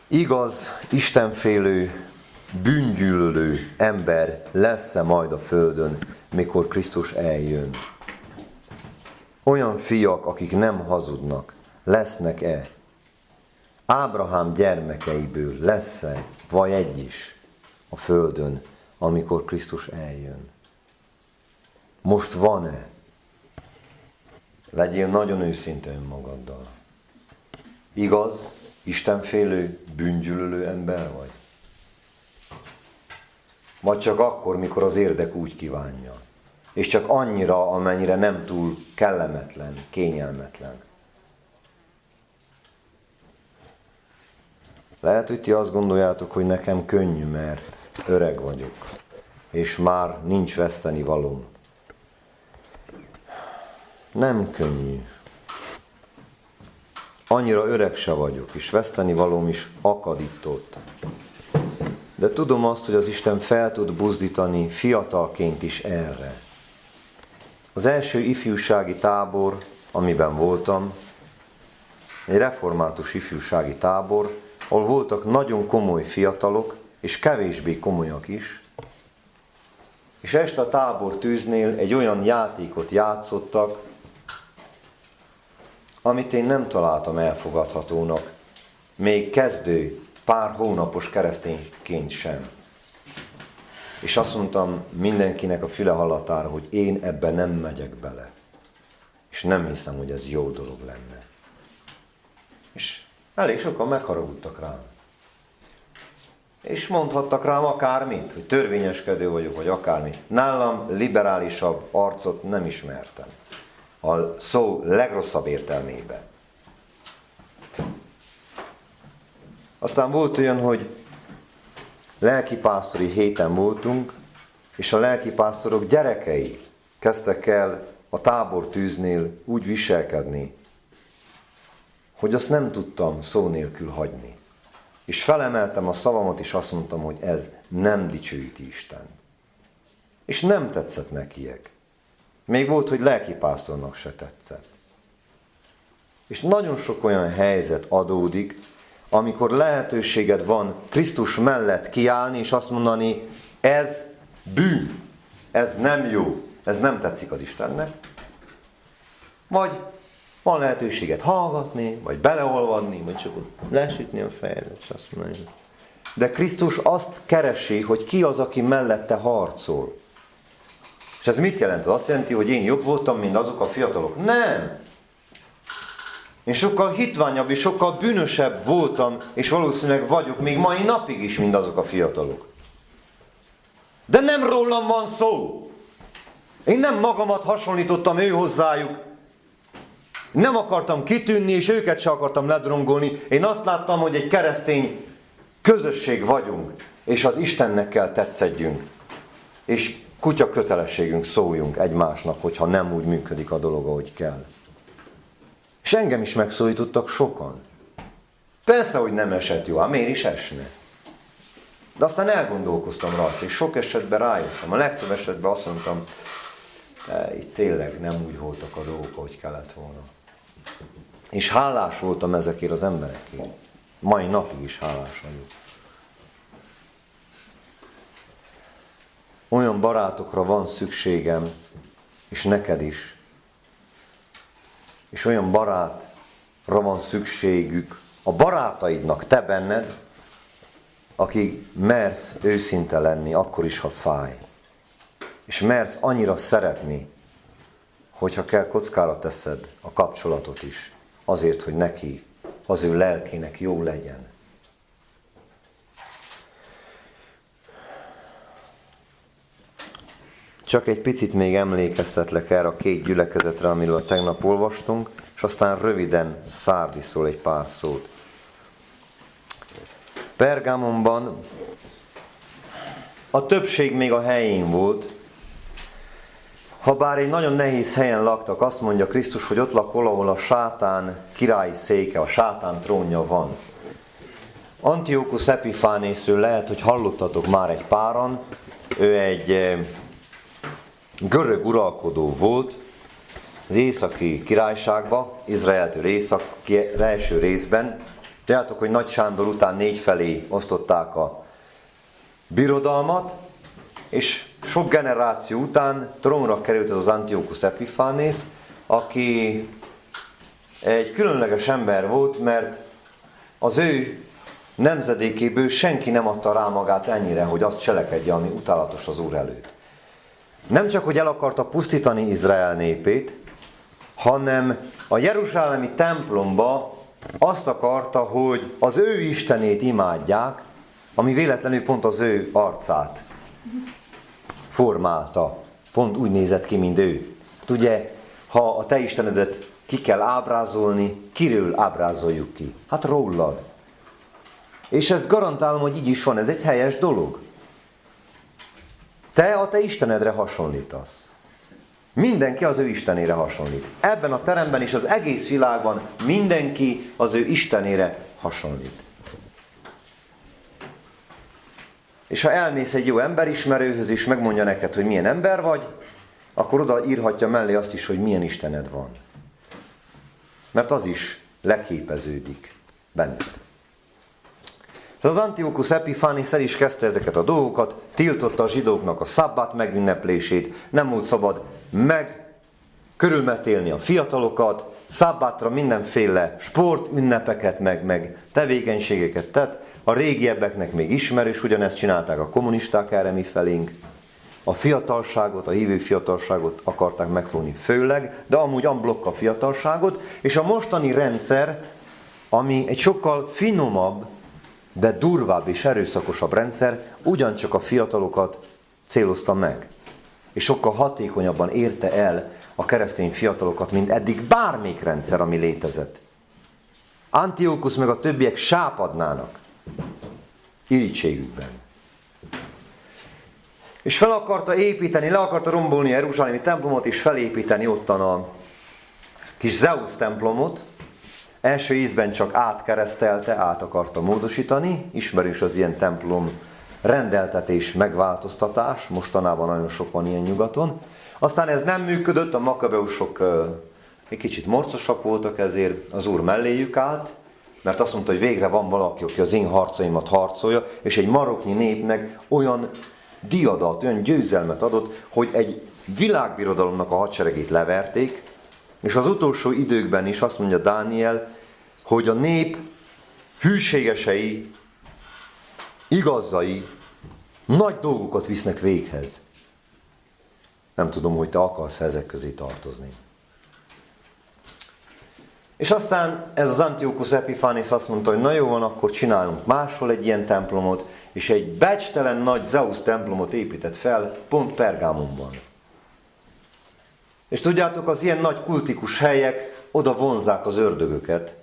Igaz, Istenfélő, bűngyűlölő ember lesz-e majd a földön, mikor Krisztus eljön? Olyan fiak, akik nem hazudnak, lesznek-e? Ábrahám gyermekeiből lesz-e, vagy egy is a földön, amikor Krisztus eljön? Most van-e? Legyél nagyon őszinte önmagaddal. Igaz, Istenfélő, bűngyűlölő ember vagy? Vagy csak akkor, mikor az érdek úgy kívánja. És csak annyira, amennyire nem túl kellemetlen, kényelmetlen. Lehet, hogy ti azt gondoljátok, hogy nekem könnyű, mert öreg vagyok, és már nincs veszteni valóm. Nem könnyű. Annyira öreg se vagyok, és veszteni valóm is akadított. De tudom azt, hogy az Isten fel tud buzdítani fiatalként is erre. Az első ifjúsági tábor, amiben voltam, egy református ifjúsági tábor, ahol voltak nagyon komoly fiatalok, és kevésbé komolyak is, és este a tábor tűznél egy olyan játékot játszottak, amit én nem találtam elfogadhatónak, még kezdő, pár hónapos keresztényként sem. És azt mondtam mindenkinek a füle hallatára, hogy én ebben nem megyek bele. És nem hiszem, hogy ez jó dolog lenne. És elég sokan megharagudtak rám. És mondhattak rám akármit, hogy törvényeskedő vagyok, vagy akármi. Nálam liberálisabb arcot nem ismertem. A szó legrosszabb értelmében. Aztán volt olyan, hogy lelkipásztori héten voltunk, és a lelkipásztorok gyerekei kezdtek el a tábor tűznél úgy viselkedni, hogy azt nem tudtam szó nélkül hagyni. És felemeltem a szavamat, és azt mondtam, hogy ez nem dicsőíti Isten. És nem tetszett nekiek. Még volt, hogy lelkipásztornak se tetszett. És nagyon sok olyan helyzet adódik, amikor lehetőséged van Krisztus mellett kiállni, és azt mondani, ez bűn, ez nem jó, ez nem tetszik az Istennek. Vagy van lehetőséget hallgatni, vagy beleolvadni, vagy csak lesütni a fejedet, és azt mondani. De Krisztus azt keresi, hogy ki az, aki mellette harcol. És ez mit jelent? Ez azt jelenti, hogy én jobb voltam, mint azok a fiatalok? Nem! Én sokkal hitványabb és sokkal bűnösebb voltam, és valószínűleg vagyok még mai napig is, mint azok a fiatalok. De nem rólam van szó. Én nem magamat hasonlítottam ő hozzájuk. Nem akartam kitűnni, és őket se akartam ledrongolni. Én azt láttam, hogy egy keresztény közösség vagyunk, és az Istennek kell tetszedjünk. És kutya kötelességünk szóljunk egymásnak, hogyha nem úgy működik a dolog, ahogy kell. És engem is megszólítottak sokan. Persze, hogy nem esett jó, ám miért is esne? De aztán elgondolkoztam rajta, és sok esetben rájöttem. A legtöbb esetben azt mondtam, itt tényleg nem úgy voltak a dolgok, ahogy kellett volna. És hálás voltam ezekért az emberekért. Mai napig is hálás vagyok. Olyan barátokra van szükségem, és neked is. És olyan barátra van szükségük a barátaidnak, te benned, aki mersz őszinte lenni, akkor is, ha fáj. És mersz annyira szeretni, hogyha kell kockára teszed a kapcsolatot is, azért, hogy neki, az ő lelkének jó legyen. Csak egy picit még emlékeztetlek erre a két gyülekezetre, amiről tegnap olvastunk, és aztán röviden szárdiszol egy pár szót. Pergámonban a többség még a helyén volt, ha bár egy nagyon nehéz helyen laktak, azt mondja Krisztus, hogy ott lakol, ahol a sátán királyi széke, a sátán trónja van. Antiochus Epiphanészről lehet, hogy hallottatok már egy páran, ő egy eh, görög uralkodó volt az északi királyságba, Izraeltől észak első részben. Tudjátok, hogy Nagy Sándor után négy felé osztották a birodalmat, és sok generáció után trónra került ez az Antiochus Epiphanes, aki egy különleges ember volt, mert az ő nemzedékéből senki nem adta rá magát ennyire, hogy azt cselekedje, ami utálatos az Úr előtt. Nem csak, hogy el akarta pusztítani Izrael népét, hanem a Jeruzsálemi templomba azt akarta, hogy az ő istenét imádják, ami véletlenül pont az ő arcát formálta. Pont úgy nézett ki, mint ő. Hát ugye, ha a te Istenedet ki kell ábrázolni, kiről ábrázoljuk ki? Hát rólad. És ezt garantálom, hogy így is van, ez egy helyes dolog. Te a te Istenedre hasonlítasz. Mindenki az ő Istenére hasonlít. Ebben a teremben és az egész világban mindenki az ő Istenére hasonlít. És ha elmész egy jó emberismerőhöz, és megmondja neked, hogy milyen ember vagy, akkor oda írhatja mellé azt is, hogy milyen Istened van. Mert az is leképeződik benned. Az Antiochus Epiphanes el is kezdte ezeket a dolgokat, tiltotta a zsidóknak a szabbát megünneplését, nem volt szabad meg körülmetélni a fiatalokat, szabbátra mindenféle sportünnepeket, meg, meg tevékenységeket tett, a régiebbeknek még ismerős, ugyanezt csinálták a kommunisták erre mi felénk. A fiatalságot, a hívő fiatalságot akarták megfogni főleg, de amúgy amblokk a fiatalságot, és a mostani rendszer, ami egy sokkal finomabb, de durvább és erőszakosabb rendszer, ugyancsak a fiatalokat célozta meg. És sokkal hatékonyabban érte el a keresztény fiatalokat, mint eddig bármelyik rendszer, ami létezett. Antiochus meg a többiek sápadnának irítségükben. És fel akarta építeni, le akarta rombolni a Jeruzsálemi templomot, és felépíteni ottan a kis Zeus templomot. Első ízben csak átkeresztelte, át akarta módosítani. Ismerős az ilyen templom rendeltetés, megváltoztatás. Mostanában nagyon sok van ilyen nyugaton. Aztán ez nem működött, a makabeusok egy kicsit morcosak voltak, ezért az úr melléjük állt, mert azt mondta, hogy végre van valaki, aki az én harcaimat harcolja, és egy maroknyi népnek olyan diadat, olyan győzelmet adott, hogy egy világbirodalomnak a hadseregét leverték, és az utolsó időkben is azt mondja Dániel, hogy a nép hűségesei, igazai nagy dolgokat visznek véghez. Nem tudom, hogy te akarsz ezek közé tartozni. És aztán ez az Antiochus Epiphanes azt mondta, hogy na jó van, akkor csinálunk máshol egy ilyen templomot, és egy becstelen nagy Zeus templomot épített fel pont Pergámonban. És tudjátok, az ilyen nagy kultikus helyek oda vonzák az ördögöket,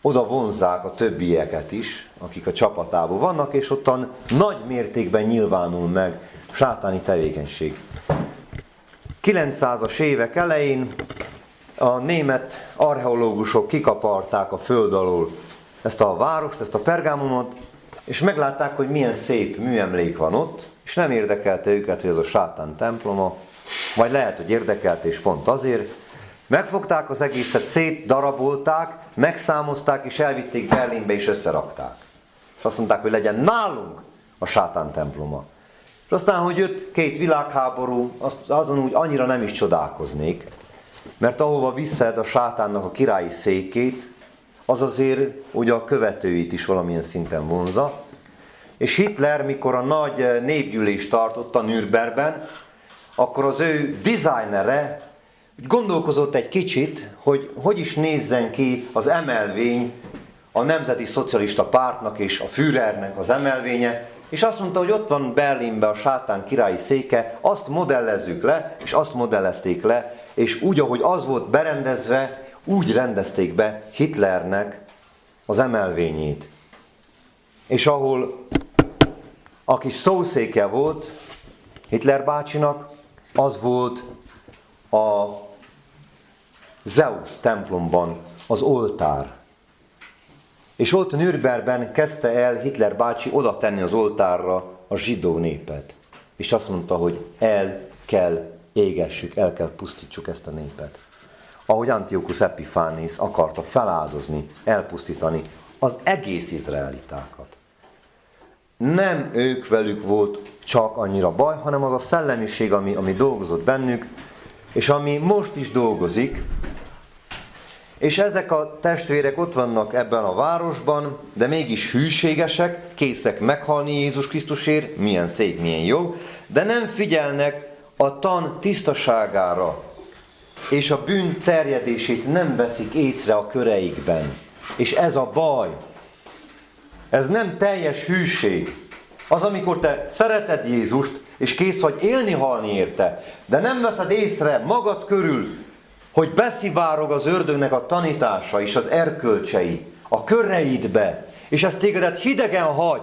oda vonzák a többieket is, akik a csapatában vannak, és ottan nagy mértékben nyilvánul meg sátáni tevékenység. 900-as évek elején a német archeológusok kikaparták a föld alól ezt a várost, ezt a Pergámonot, és meglátták, hogy milyen szép műemlék van ott, és nem érdekelte őket, hogy ez a sátán temploma, vagy lehet, hogy érdekelte, és pont azért. Megfogták az egészet, szétdarabolták, megszámozták, és elvitték Berlinbe, és összerakták. És azt mondták, hogy legyen nálunk a sátán temploma. És aztán, hogy jött két világháború, azon úgy annyira nem is csodálkoznék, mert ahova viszed a sátánnak a királyi székét, az azért ugye a követőit is valamilyen szinten vonza. És Hitler, mikor a nagy népgyűlést tartotta Nürnbergben, akkor az ő designere gondolkozott egy kicsit, hogy hogy is nézzen ki az emelvény a Nemzeti Szocialista Pártnak és a Führernek az emelvénye, és azt mondta, hogy ott van Berlinben a sátán királyi széke, azt modellezzük le, és azt modellezték le, és úgy, ahogy az volt berendezve, úgy rendezték be Hitlernek az emelvényét. És ahol a kis szószéke volt Hitler bácsinak, az volt a Zeus templomban az oltár. És ott Nürnbergben kezdte el Hitler bácsi oda tenni az oltárra a zsidó népet. És azt mondta, hogy el kell égessük, el kell pusztítsuk ezt a népet. Ahogy Antiochus Epiphanes akarta feláldozni, elpusztítani az egész izraelitákat. Nem ők velük volt csak annyira baj, hanem az a szellemiség, ami, ami dolgozott bennük, és ami most is dolgozik, és ezek a testvérek ott vannak ebben a városban, de mégis hűségesek, készek meghalni Jézus Krisztusért, milyen szép, milyen jó, de nem figyelnek a tan tisztaságára, és a bűn terjedését nem veszik észre a köreikben. És ez a baj. Ez nem teljes hűség. Az, amikor te szereted Jézust, és kész vagy élni, halni érte, de nem veszed észre magad körül, hogy beszivárog az ördögnek a tanítása és az erkölcsei a köreidbe, és ez tégedet hidegen hagy.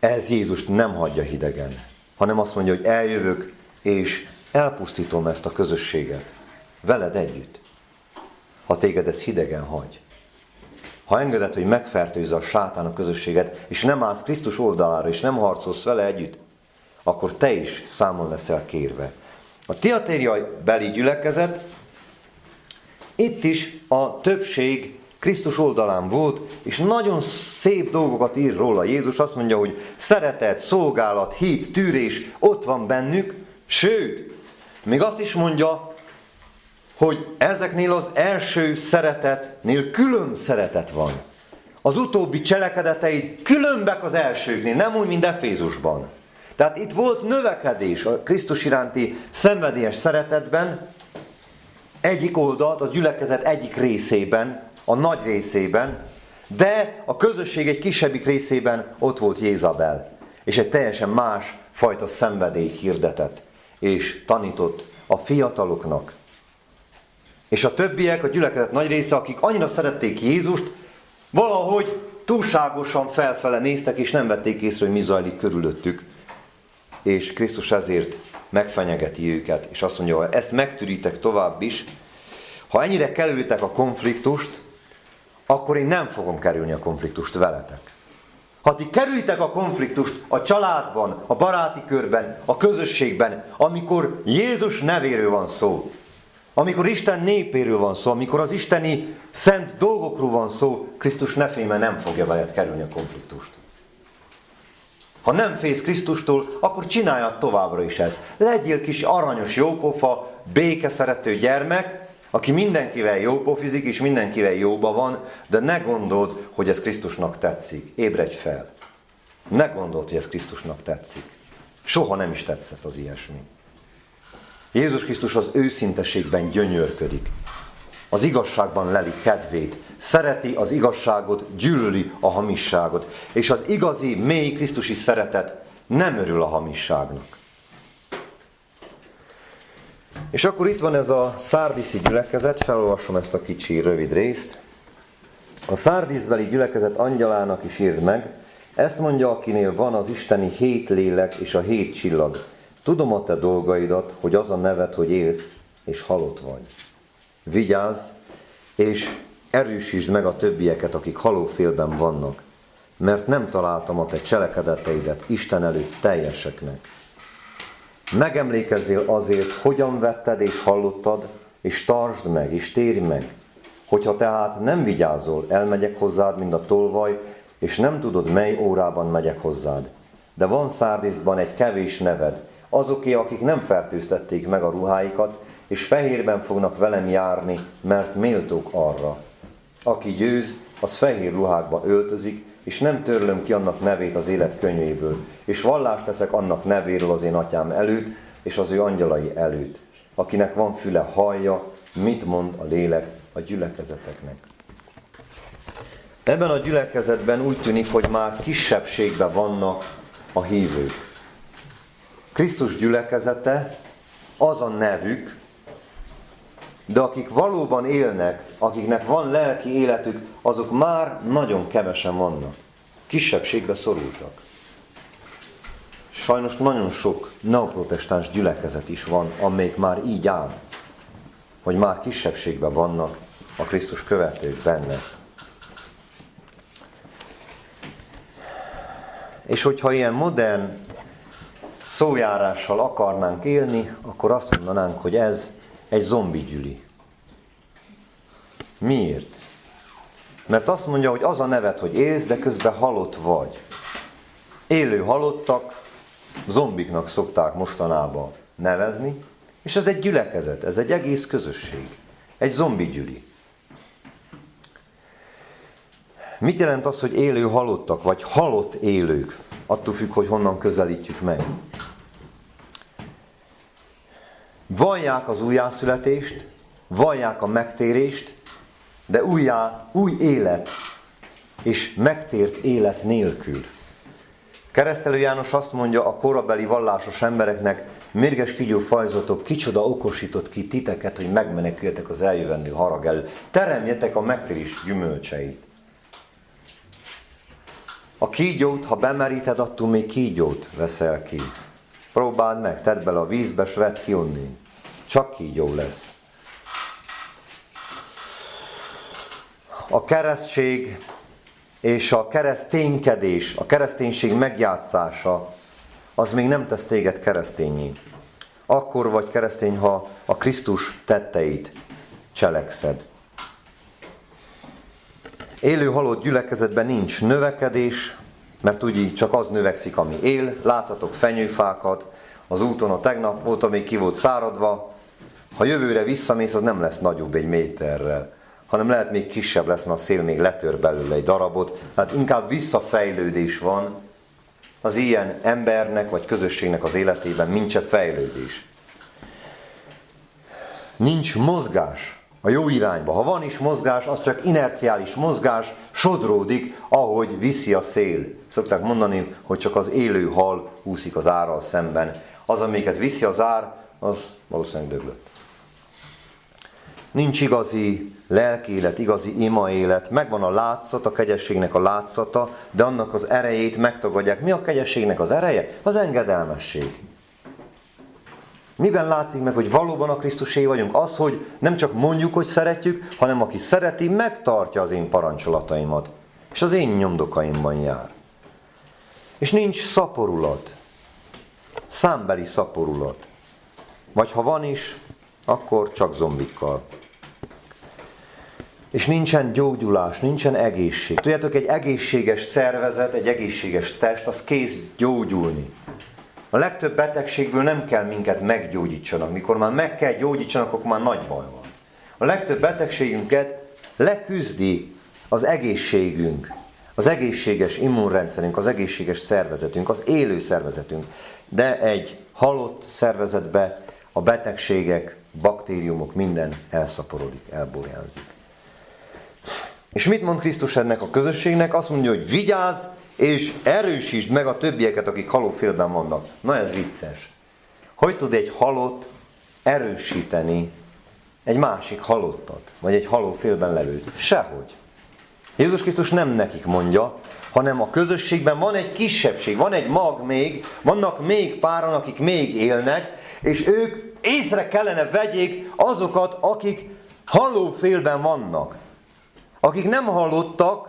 Ez Jézust nem hagyja hidegen, hanem azt mondja, hogy eljövök, és elpusztítom ezt a közösséget veled együtt. Ha téged ez hidegen hagy. Ha engeded, hogy megfertőzze a sátán a közösséget, és nem állsz Krisztus oldalára, és nem harcolsz vele együtt, akkor te is számon leszel kérve. A tiatériai beli gyülekezet, itt is a többség Krisztus oldalán volt, és nagyon szép dolgokat ír róla. Jézus azt mondja, hogy szeretet, szolgálat, hit, tűrés ott van bennük, sőt, még azt is mondja, hogy ezeknél az első szeretetnél külön szeretet van. Az utóbbi cselekedeteid különbek az elsőknél, nem úgy, mint Efézusban. Tehát itt volt növekedés a Krisztus iránti szenvedélyes szeretetben, egyik oldalt, a gyülekezet egyik részében, a nagy részében, de a közösség egy kisebbik részében ott volt Jézabel, és egy teljesen más fajta szenvedélyt hirdetett, és tanított a fiataloknak. És a többiek, a gyülekezet nagy része, akik annyira szerették Jézust, valahogy túlságosan felfele néztek, és nem vették észre, hogy mi zajlik körülöttük és Krisztus ezért megfenyegeti őket, és azt mondja, hogy ezt megtűritek tovább is. Ha ennyire kerültek a konfliktust, akkor én nem fogom kerülni a konfliktust veletek. Ha ti kerültek a konfliktust a családban, a baráti körben, a közösségben, amikor Jézus nevéről van szó, amikor Isten népéről van szó, amikor az isteni szent dolgokról van szó, Krisztus neféme nem fogja veled kerülni a konfliktust. Ha nem félsz Krisztustól, akkor csináljad továbbra is ezt. Legyél kis aranyos, jópofa, békeszerető gyermek, aki mindenkivel jópofizik és mindenkivel jóba van, de ne gondold, hogy ez Krisztusnak tetszik. Ébredj fel. Ne gondold, hogy ez Krisztusnak tetszik. Soha nem is tetszett az ilyesmi. Jézus Krisztus az őszinteségben gyönyörködik. Az igazságban leli kedvét, szereti az igazságot, gyűlöli a hamisságot. És az igazi, mély Krisztusi szeretet nem örül a hamisságnak. És akkor itt van ez a szárdiszi gyülekezet, felolvasom ezt a kicsi, rövid részt. A szárdíszbeli gyülekezet angyalának is írd meg, ezt mondja, akinél van az isteni hét lélek és a hét csillag. Tudom a te dolgaidat, hogy az a neved, hogy élsz, és halott vagy. Vigyázz, és erősítsd meg a többieket, akik halófélben vannak, mert nem találtam a te cselekedeteidet Isten előtt teljeseknek. Megemlékezzél azért, hogyan vetted és hallottad, és tartsd meg, és térj meg. Hogyha tehát nem vigyázol, elmegyek hozzád, mint a tolvaj, és nem tudod, mely órában megyek hozzád. De van szárdíszban egy kevés neved, azoké, akik nem fertőztették meg a ruháikat, és fehérben fognak velem járni, mert méltók arra. Aki győz, az fehér ruhákba öltözik, és nem törlöm ki annak nevét az élet könyvéből, és vallást teszek annak nevéről az én atyám előtt, és az ő angyalai előtt. Akinek van füle, hallja, mit mond a lélek a gyülekezeteknek. Ebben a gyülekezetben úgy tűnik, hogy már kisebbségben vannak a hívők. Krisztus gyülekezete az a nevük, de akik valóban élnek, akiknek van lelki életük, azok már nagyon kevesen vannak. Kisebbségbe szorultak. Sajnos nagyon sok neoprotestáns gyülekezet is van, amelyik már így áll, hogy már kisebbségben vannak a Krisztus követők benne. És hogyha ilyen modern szójárással akarnánk élni, akkor azt mondanánk, hogy ez egy zombi gyüli. Miért? Mert azt mondja, hogy az a nevet, hogy élsz, de közben halott vagy. Élő halottak, zombiknak szokták mostanában nevezni, és ez egy gyülekezet, ez egy egész közösség. Egy zombi gyüli. Mit jelent az, hogy élő halottak, vagy halott élők? Attól függ, hogy honnan közelítjük meg. Vallják az újjászületést, vallják a megtérést, de újjá, új élet és megtért élet nélkül. Keresztelő János azt mondja a korabeli vallásos embereknek, mérges kigyó fajzotok, kicsoda okosított ki titeket, hogy megmeneküljetek az eljövendő harag elő. Teremjetek a megtérés gyümölcseit. A kígyót, ha bemeríted, attól még kígyót veszel ki. Próbáld meg, tedd bele a vízbe, s vedd ki onnét. Csak kígyó lesz. A keresztség és a kereszténykedés, a kereszténység megjátszása, az még nem tesz téged keresztényé. Akkor vagy keresztény, ha a Krisztus tetteit cselekszed. Élő halott gyülekezetben nincs növekedés, mert úgy csak az növekszik, ami él. Láthatok fenyőfákat, az úton a tegnap volt, amíg ki volt száradva. Ha jövőre visszamész, az nem lesz nagyobb egy méterrel, hanem lehet még kisebb lesz, mert a szél még letör belőle egy darabot. Tehát inkább visszafejlődés van az ilyen embernek vagy közösségnek az életében, mint se fejlődés. Nincs mozgás a jó irányba. Ha van is mozgás, az csak inerciális mozgás, sodródik, ahogy viszi a szél. Szokták mondani, hogy csak az élő hal úszik az árral szemben. Az, amiket viszi az ár, az valószínűleg döglött. Nincs igazi lelkélet, igazi ima élet, megvan a látszat, a kegyességnek a látszata, de annak az erejét megtagadják. Mi a kegyességnek az ereje? Az engedelmesség. Miben látszik meg, hogy valóban a Krisztusé vagyunk? Az, hogy nem csak mondjuk, hogy szeretjük, hanem aki szereti, megtartja az én parancsolataimat. És az én nyomdokaimban jár. És nincs szaporulat. Számbeli szaporulat. Vagy ha van is, akkor csak zombikkal. És nincsen gyógyulás, nincsen egészség. Tudjátok, egy egészséges szervezet, egy egészséges test, az kész gyógyulni. A legtöbb betegségből nem kell minket meggyógyítsanak. Mikor már meg kell gyógyítsanak, akkor már nagy baj van. A legtöbb betegségünket leküzdi az egészségünk, az egészséges immunrendszerünk, az egészséges szervezetünk, az élő szervezetünk. De egy halott szervezetbe a betegségek, baktériumok, minden elszaporodik, elborjánzik. És mit mond Krisztus ennek a közösségnek? Azt mondja, hogy vigyázz, és erősítsd meg a többieket, akik halófélben vannak. Na ez vicces. Hogy tud egy halott erősíteni egy másik halottat, vagy egy halófélben levőt? Sehogy. Jézus Krisztus nem nekik mondja, hanem a közösségben van egy kisebbség, van egy mag még, vannak még páran, akik még élnek, és ők észre kellene vegyék azokat, akik halófélben vannak. Akik nem hallottak,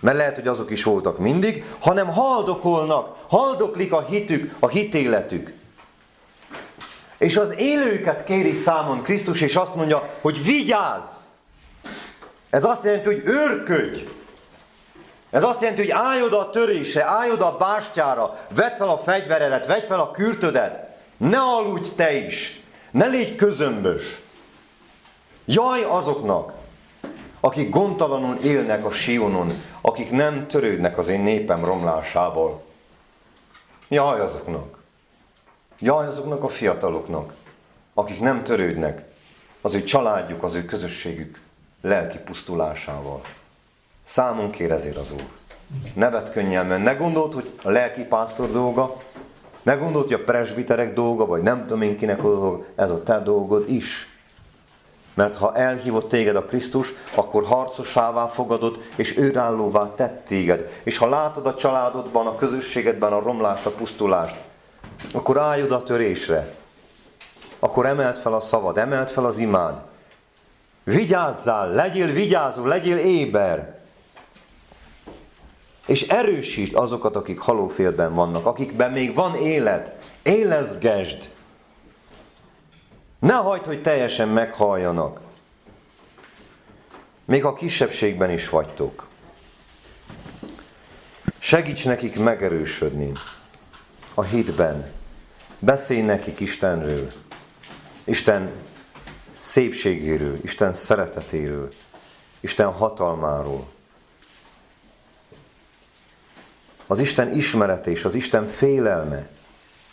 mert lehet, hogy azok is voltak mindig, hanem haldokolnak, haldoklik a hitük, a hitéletük. És az élőket kéri számon Krisztus, és azt mondja, hogy vigyázz! Ez azt jelenti, hogy őrködj. Ez azt jelenti, hogy állj oda a törésre, állj oda a bástyára, vedd fel a fegyveredet, vedd fel a kürtödet. Ne aludj te is. Ne légy közömbös. Jaj azoknak, akik gondtalanul élnek a Sionon, akik nem törődnek az én népem romlásával. Jaj azoknak. Jaj azoknak a fiataloknak, akik nem törődnek az ő családjuk, az ő közösségük lelki pusztulásával. Számon kér ezért az Úr. Nevet könnyelmen. Ne gondolt, hogy a lelki pásztor dolga, ne gondolt, hogy a presbiterek dolga, vagy nem tudom én kinek a dolga, ez a te dolgod is. Mert ha elhívott téged a Krisztus, akkor harcosává fogadod, és őrállóvá tett téged. És ha látod a családodban, a közösségedben a romlást, a pusztulást, akkor állj oda a törésre. Akkor emeld fel a szavad, emeld fel az imád. Vigyázzál, legyél vigyázó, legyél éber. És erősítsd azokat, akik halófélben vannak, akikben még van élet. Élezgesd. Ne hagyd, hogy teljesen meghalljanak. Még a kisebbségben is vagytok. Segíts nekik megerősödni a hitben. Beszélj nekik Istenről. Isten szépségéről, Isten szeretetéről, Isten hatalmáról. Az Isten ismerete és az Isten félelme,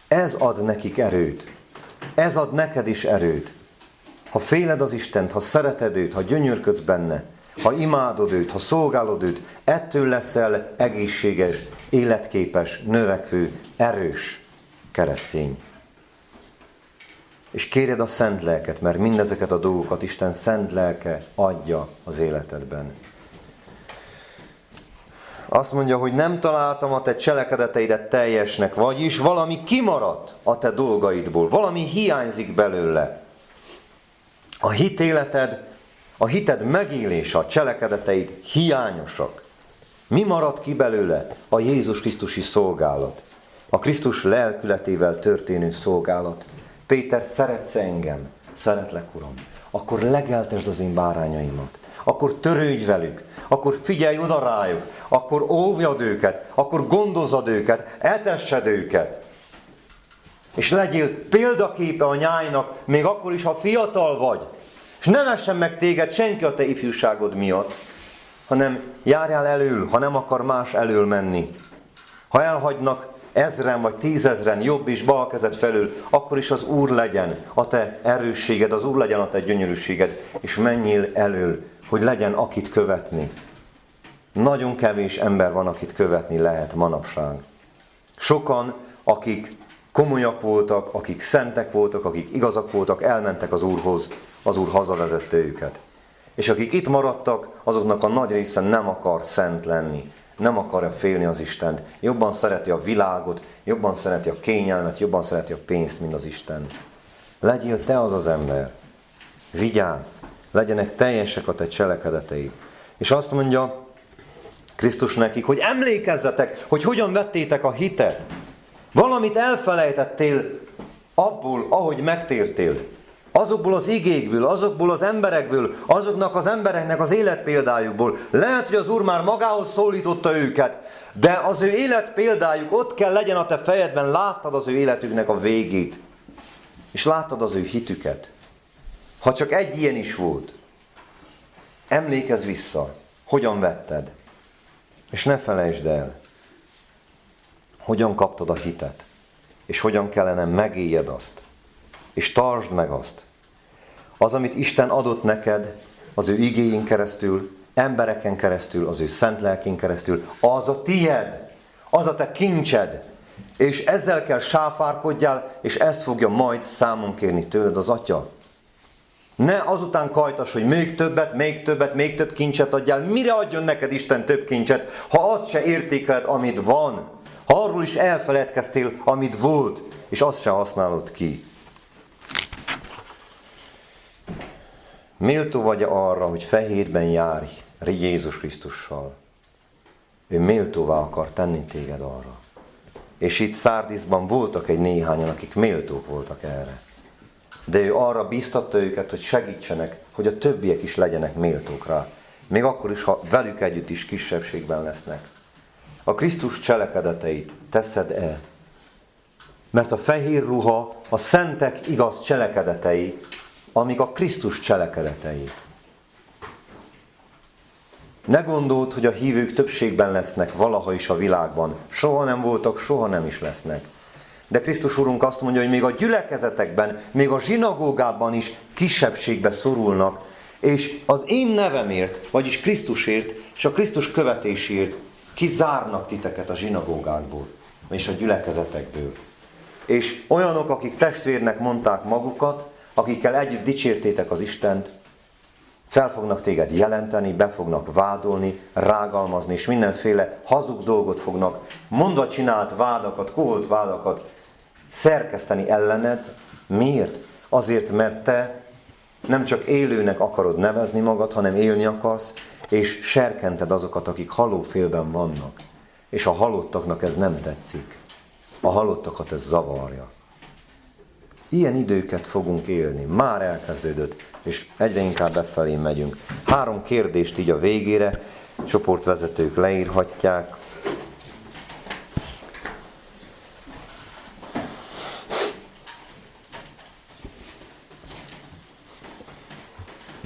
ez ad nekik erőt. Ez ad neked is erőt. Ha féled az Istent, ha szereted őt, ha gyönyörködsz benne, ha imádod őt, ha szolgálod őt, ettől leszel egészséges, életképes, növekvő, erős keresztény. És kéred a szent lelket, mert mindezeket a dolgokat Isten szent lelke adja az életedben. Azt mondja, hogy nem találtam a te cselekedeteidet teljesnek, vagyis valami kimaradt a te dolgaidból, valami hiányzik belőle. A hitéleted, a hited megélése, a cselekedeteid hiányosak. Mi maradt ki belőle? A Jézus Krisztusi szolgálat. A Krisztus lelkületével történő szolgálat. Péter, szeretsz engem? Szeretlek, Uram. Akkor legeltesd az én bárányaimat. Akkor törődj velük. Akkor figyelj oda rájuk. Akkor óvjad őket. Akkor gondozod őket. Etessed őket. És legyél példaképe a nyájnak, még akkor is, ha fiatal vagy. És ne vessen meg téged senki a te ifjúságod miatt, hanem járjál elől, ha nem akar más elől menni. Ha elhagynak ezren vagy tízezren jobb és bal kezed felül, akkor is az Úr legyen a te erősséged, az Úr legyen a te gyönyörűséged, és menjél elől, hogy legyen akit követni. Nagyon kevés ember van, akit követni lehet manapság. Sokan, akik komolyak voltak, akik szentek voltak, akik igazak voltak, elmentek az Úrhoz, az Úr hazavezette őket. És akik itt maradtak, azoknak a nagy része nem akar szent lenni, nem akarja félni az Istent. Jobban szereti a világot, jobban szereti a kényelmet, jobban szereti a pénzt, mint az Isten. Legyél te az az ember. Vigyázz, legyenek teljesek a te cselekedeteid. És azt mondja Krisztus nekik, hogy emlékezzetek, hogy hogyan vettétek a hitet. Valamit elfelejtettél abból, ahogy megtértél. Azokból az igékből, azokból az emberekből, azoknak az embereknek az életpéldájukból. Lehet, hogy az Úr már magához szólította őket, de az ő életpéldájuk ott kell legyen a te fejedben, láttad az ő életüknek a végét. És láttad az ő hitüket. Ha csak egy ilyen is volt, emlékezz vissza, hogyan vetted. És ne felejtsd el, hogyan kaptad a hitet, és hogyan kellene megéljed azt, és tartsd meg azt. Az, amit Isten adott neked, az ő igéjén keresztül, embereken keresztül, az ő szent lelkén keresztül, az a tied, az a te kincsed, és ezzel kell sáfárkodjál, és ezt fogja majd számon kérni tőled az Atya. Ne azután kajtas, hogy még többet, még többet, még több kincset adjál. Mire adjon neked Isten több kincset, ha azt se értékeled, amit van? Ha arról is elfeledkeztél, amit volt, és azt se használod ki. Méltó vagy arra, hogy fehérben járj Jézus Krisztussal. Ő méltóvá akar tenni téged arra. És itt Szárdiszban voltak egy néhányan, akik méltók voltak erre. De ő arra bíztatta őket, hogy segítsenek, hogy a többiek is legyenek méltók rá. még akkor is, ha velük együtt is kisebbségben lesznek. A Krisztus cselekedeteit teszed-e? Mert a fehér ruha a szentek igaz cselekedetei, amik a Krisztus cselekedetei. Ne gondold, hogy a hívők többségben lesznek valaha is a világban. Soha nem voltak, soha nem is lesznek. De Krisztus Urunk azt mondja, hogy még a gyülekezetekben, még a zsinagógában is kisebbségbe szorulnak, és az én nevemért, vagyis Krisztusért, és a Krisztus követésért kizárnak titeket a zsinagógákból, és a gyülekezetekből. És olyanok, akik testvérnek mondták magukat, akikkel együtt dicsértétek az Istent, fel fognak téged jelenteni, be fognak vádolni, rágalmazni, és mindenféle hazug dolgot fognak, mondva csinált vádakat, koholt vádakat szerkeszteni ellened. Miért? Azért, mert te nem csak élőnek akarod nevezni magad, hanem élni akarsz, és serkented azokat, akik halófélben vannak. És a halottaknak ez nem tetszik. A halottakat ez zavarja. Ilyen időket fogunk élni. Már elkezdődött, és egyre inkább befelé megyünk. Három kérdést így a végére csoportvezetők leírhatják.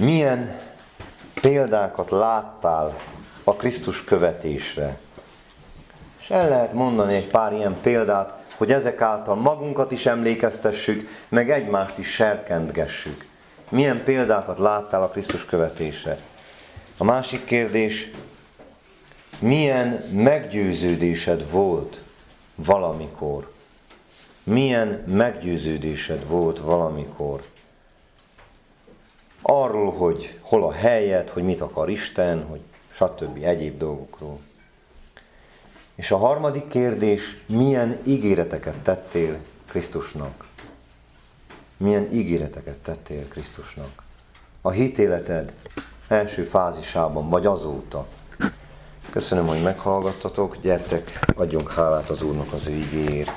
Milyen példákat láttál a Krisztus követésre? És el lehet mondani egy pár ilyen példát, hogy ezek által magunkat is emlékeztessük, meg egymást is serkentgessük. Milyen példákat láttál a Krisztus követésre? A másik kérdés, milyen meggyőződésed volt valamikor? Milyen meggyőződésed volt valamikor? Arról, hogy hol a helyed, hogy mit akar Isten, hogy stb. egyéb dolgokról. És a harmadik kérdés, milyen ígéreteket tettél Krisztusnak? Milyen ígéreteket tettél Krisztusnak? A hitéleted első fázisában, vagy azóta. Köszönöm, hogy meghallgattatok, gyertek, adjunk hálát az Úrnak az ő igéért.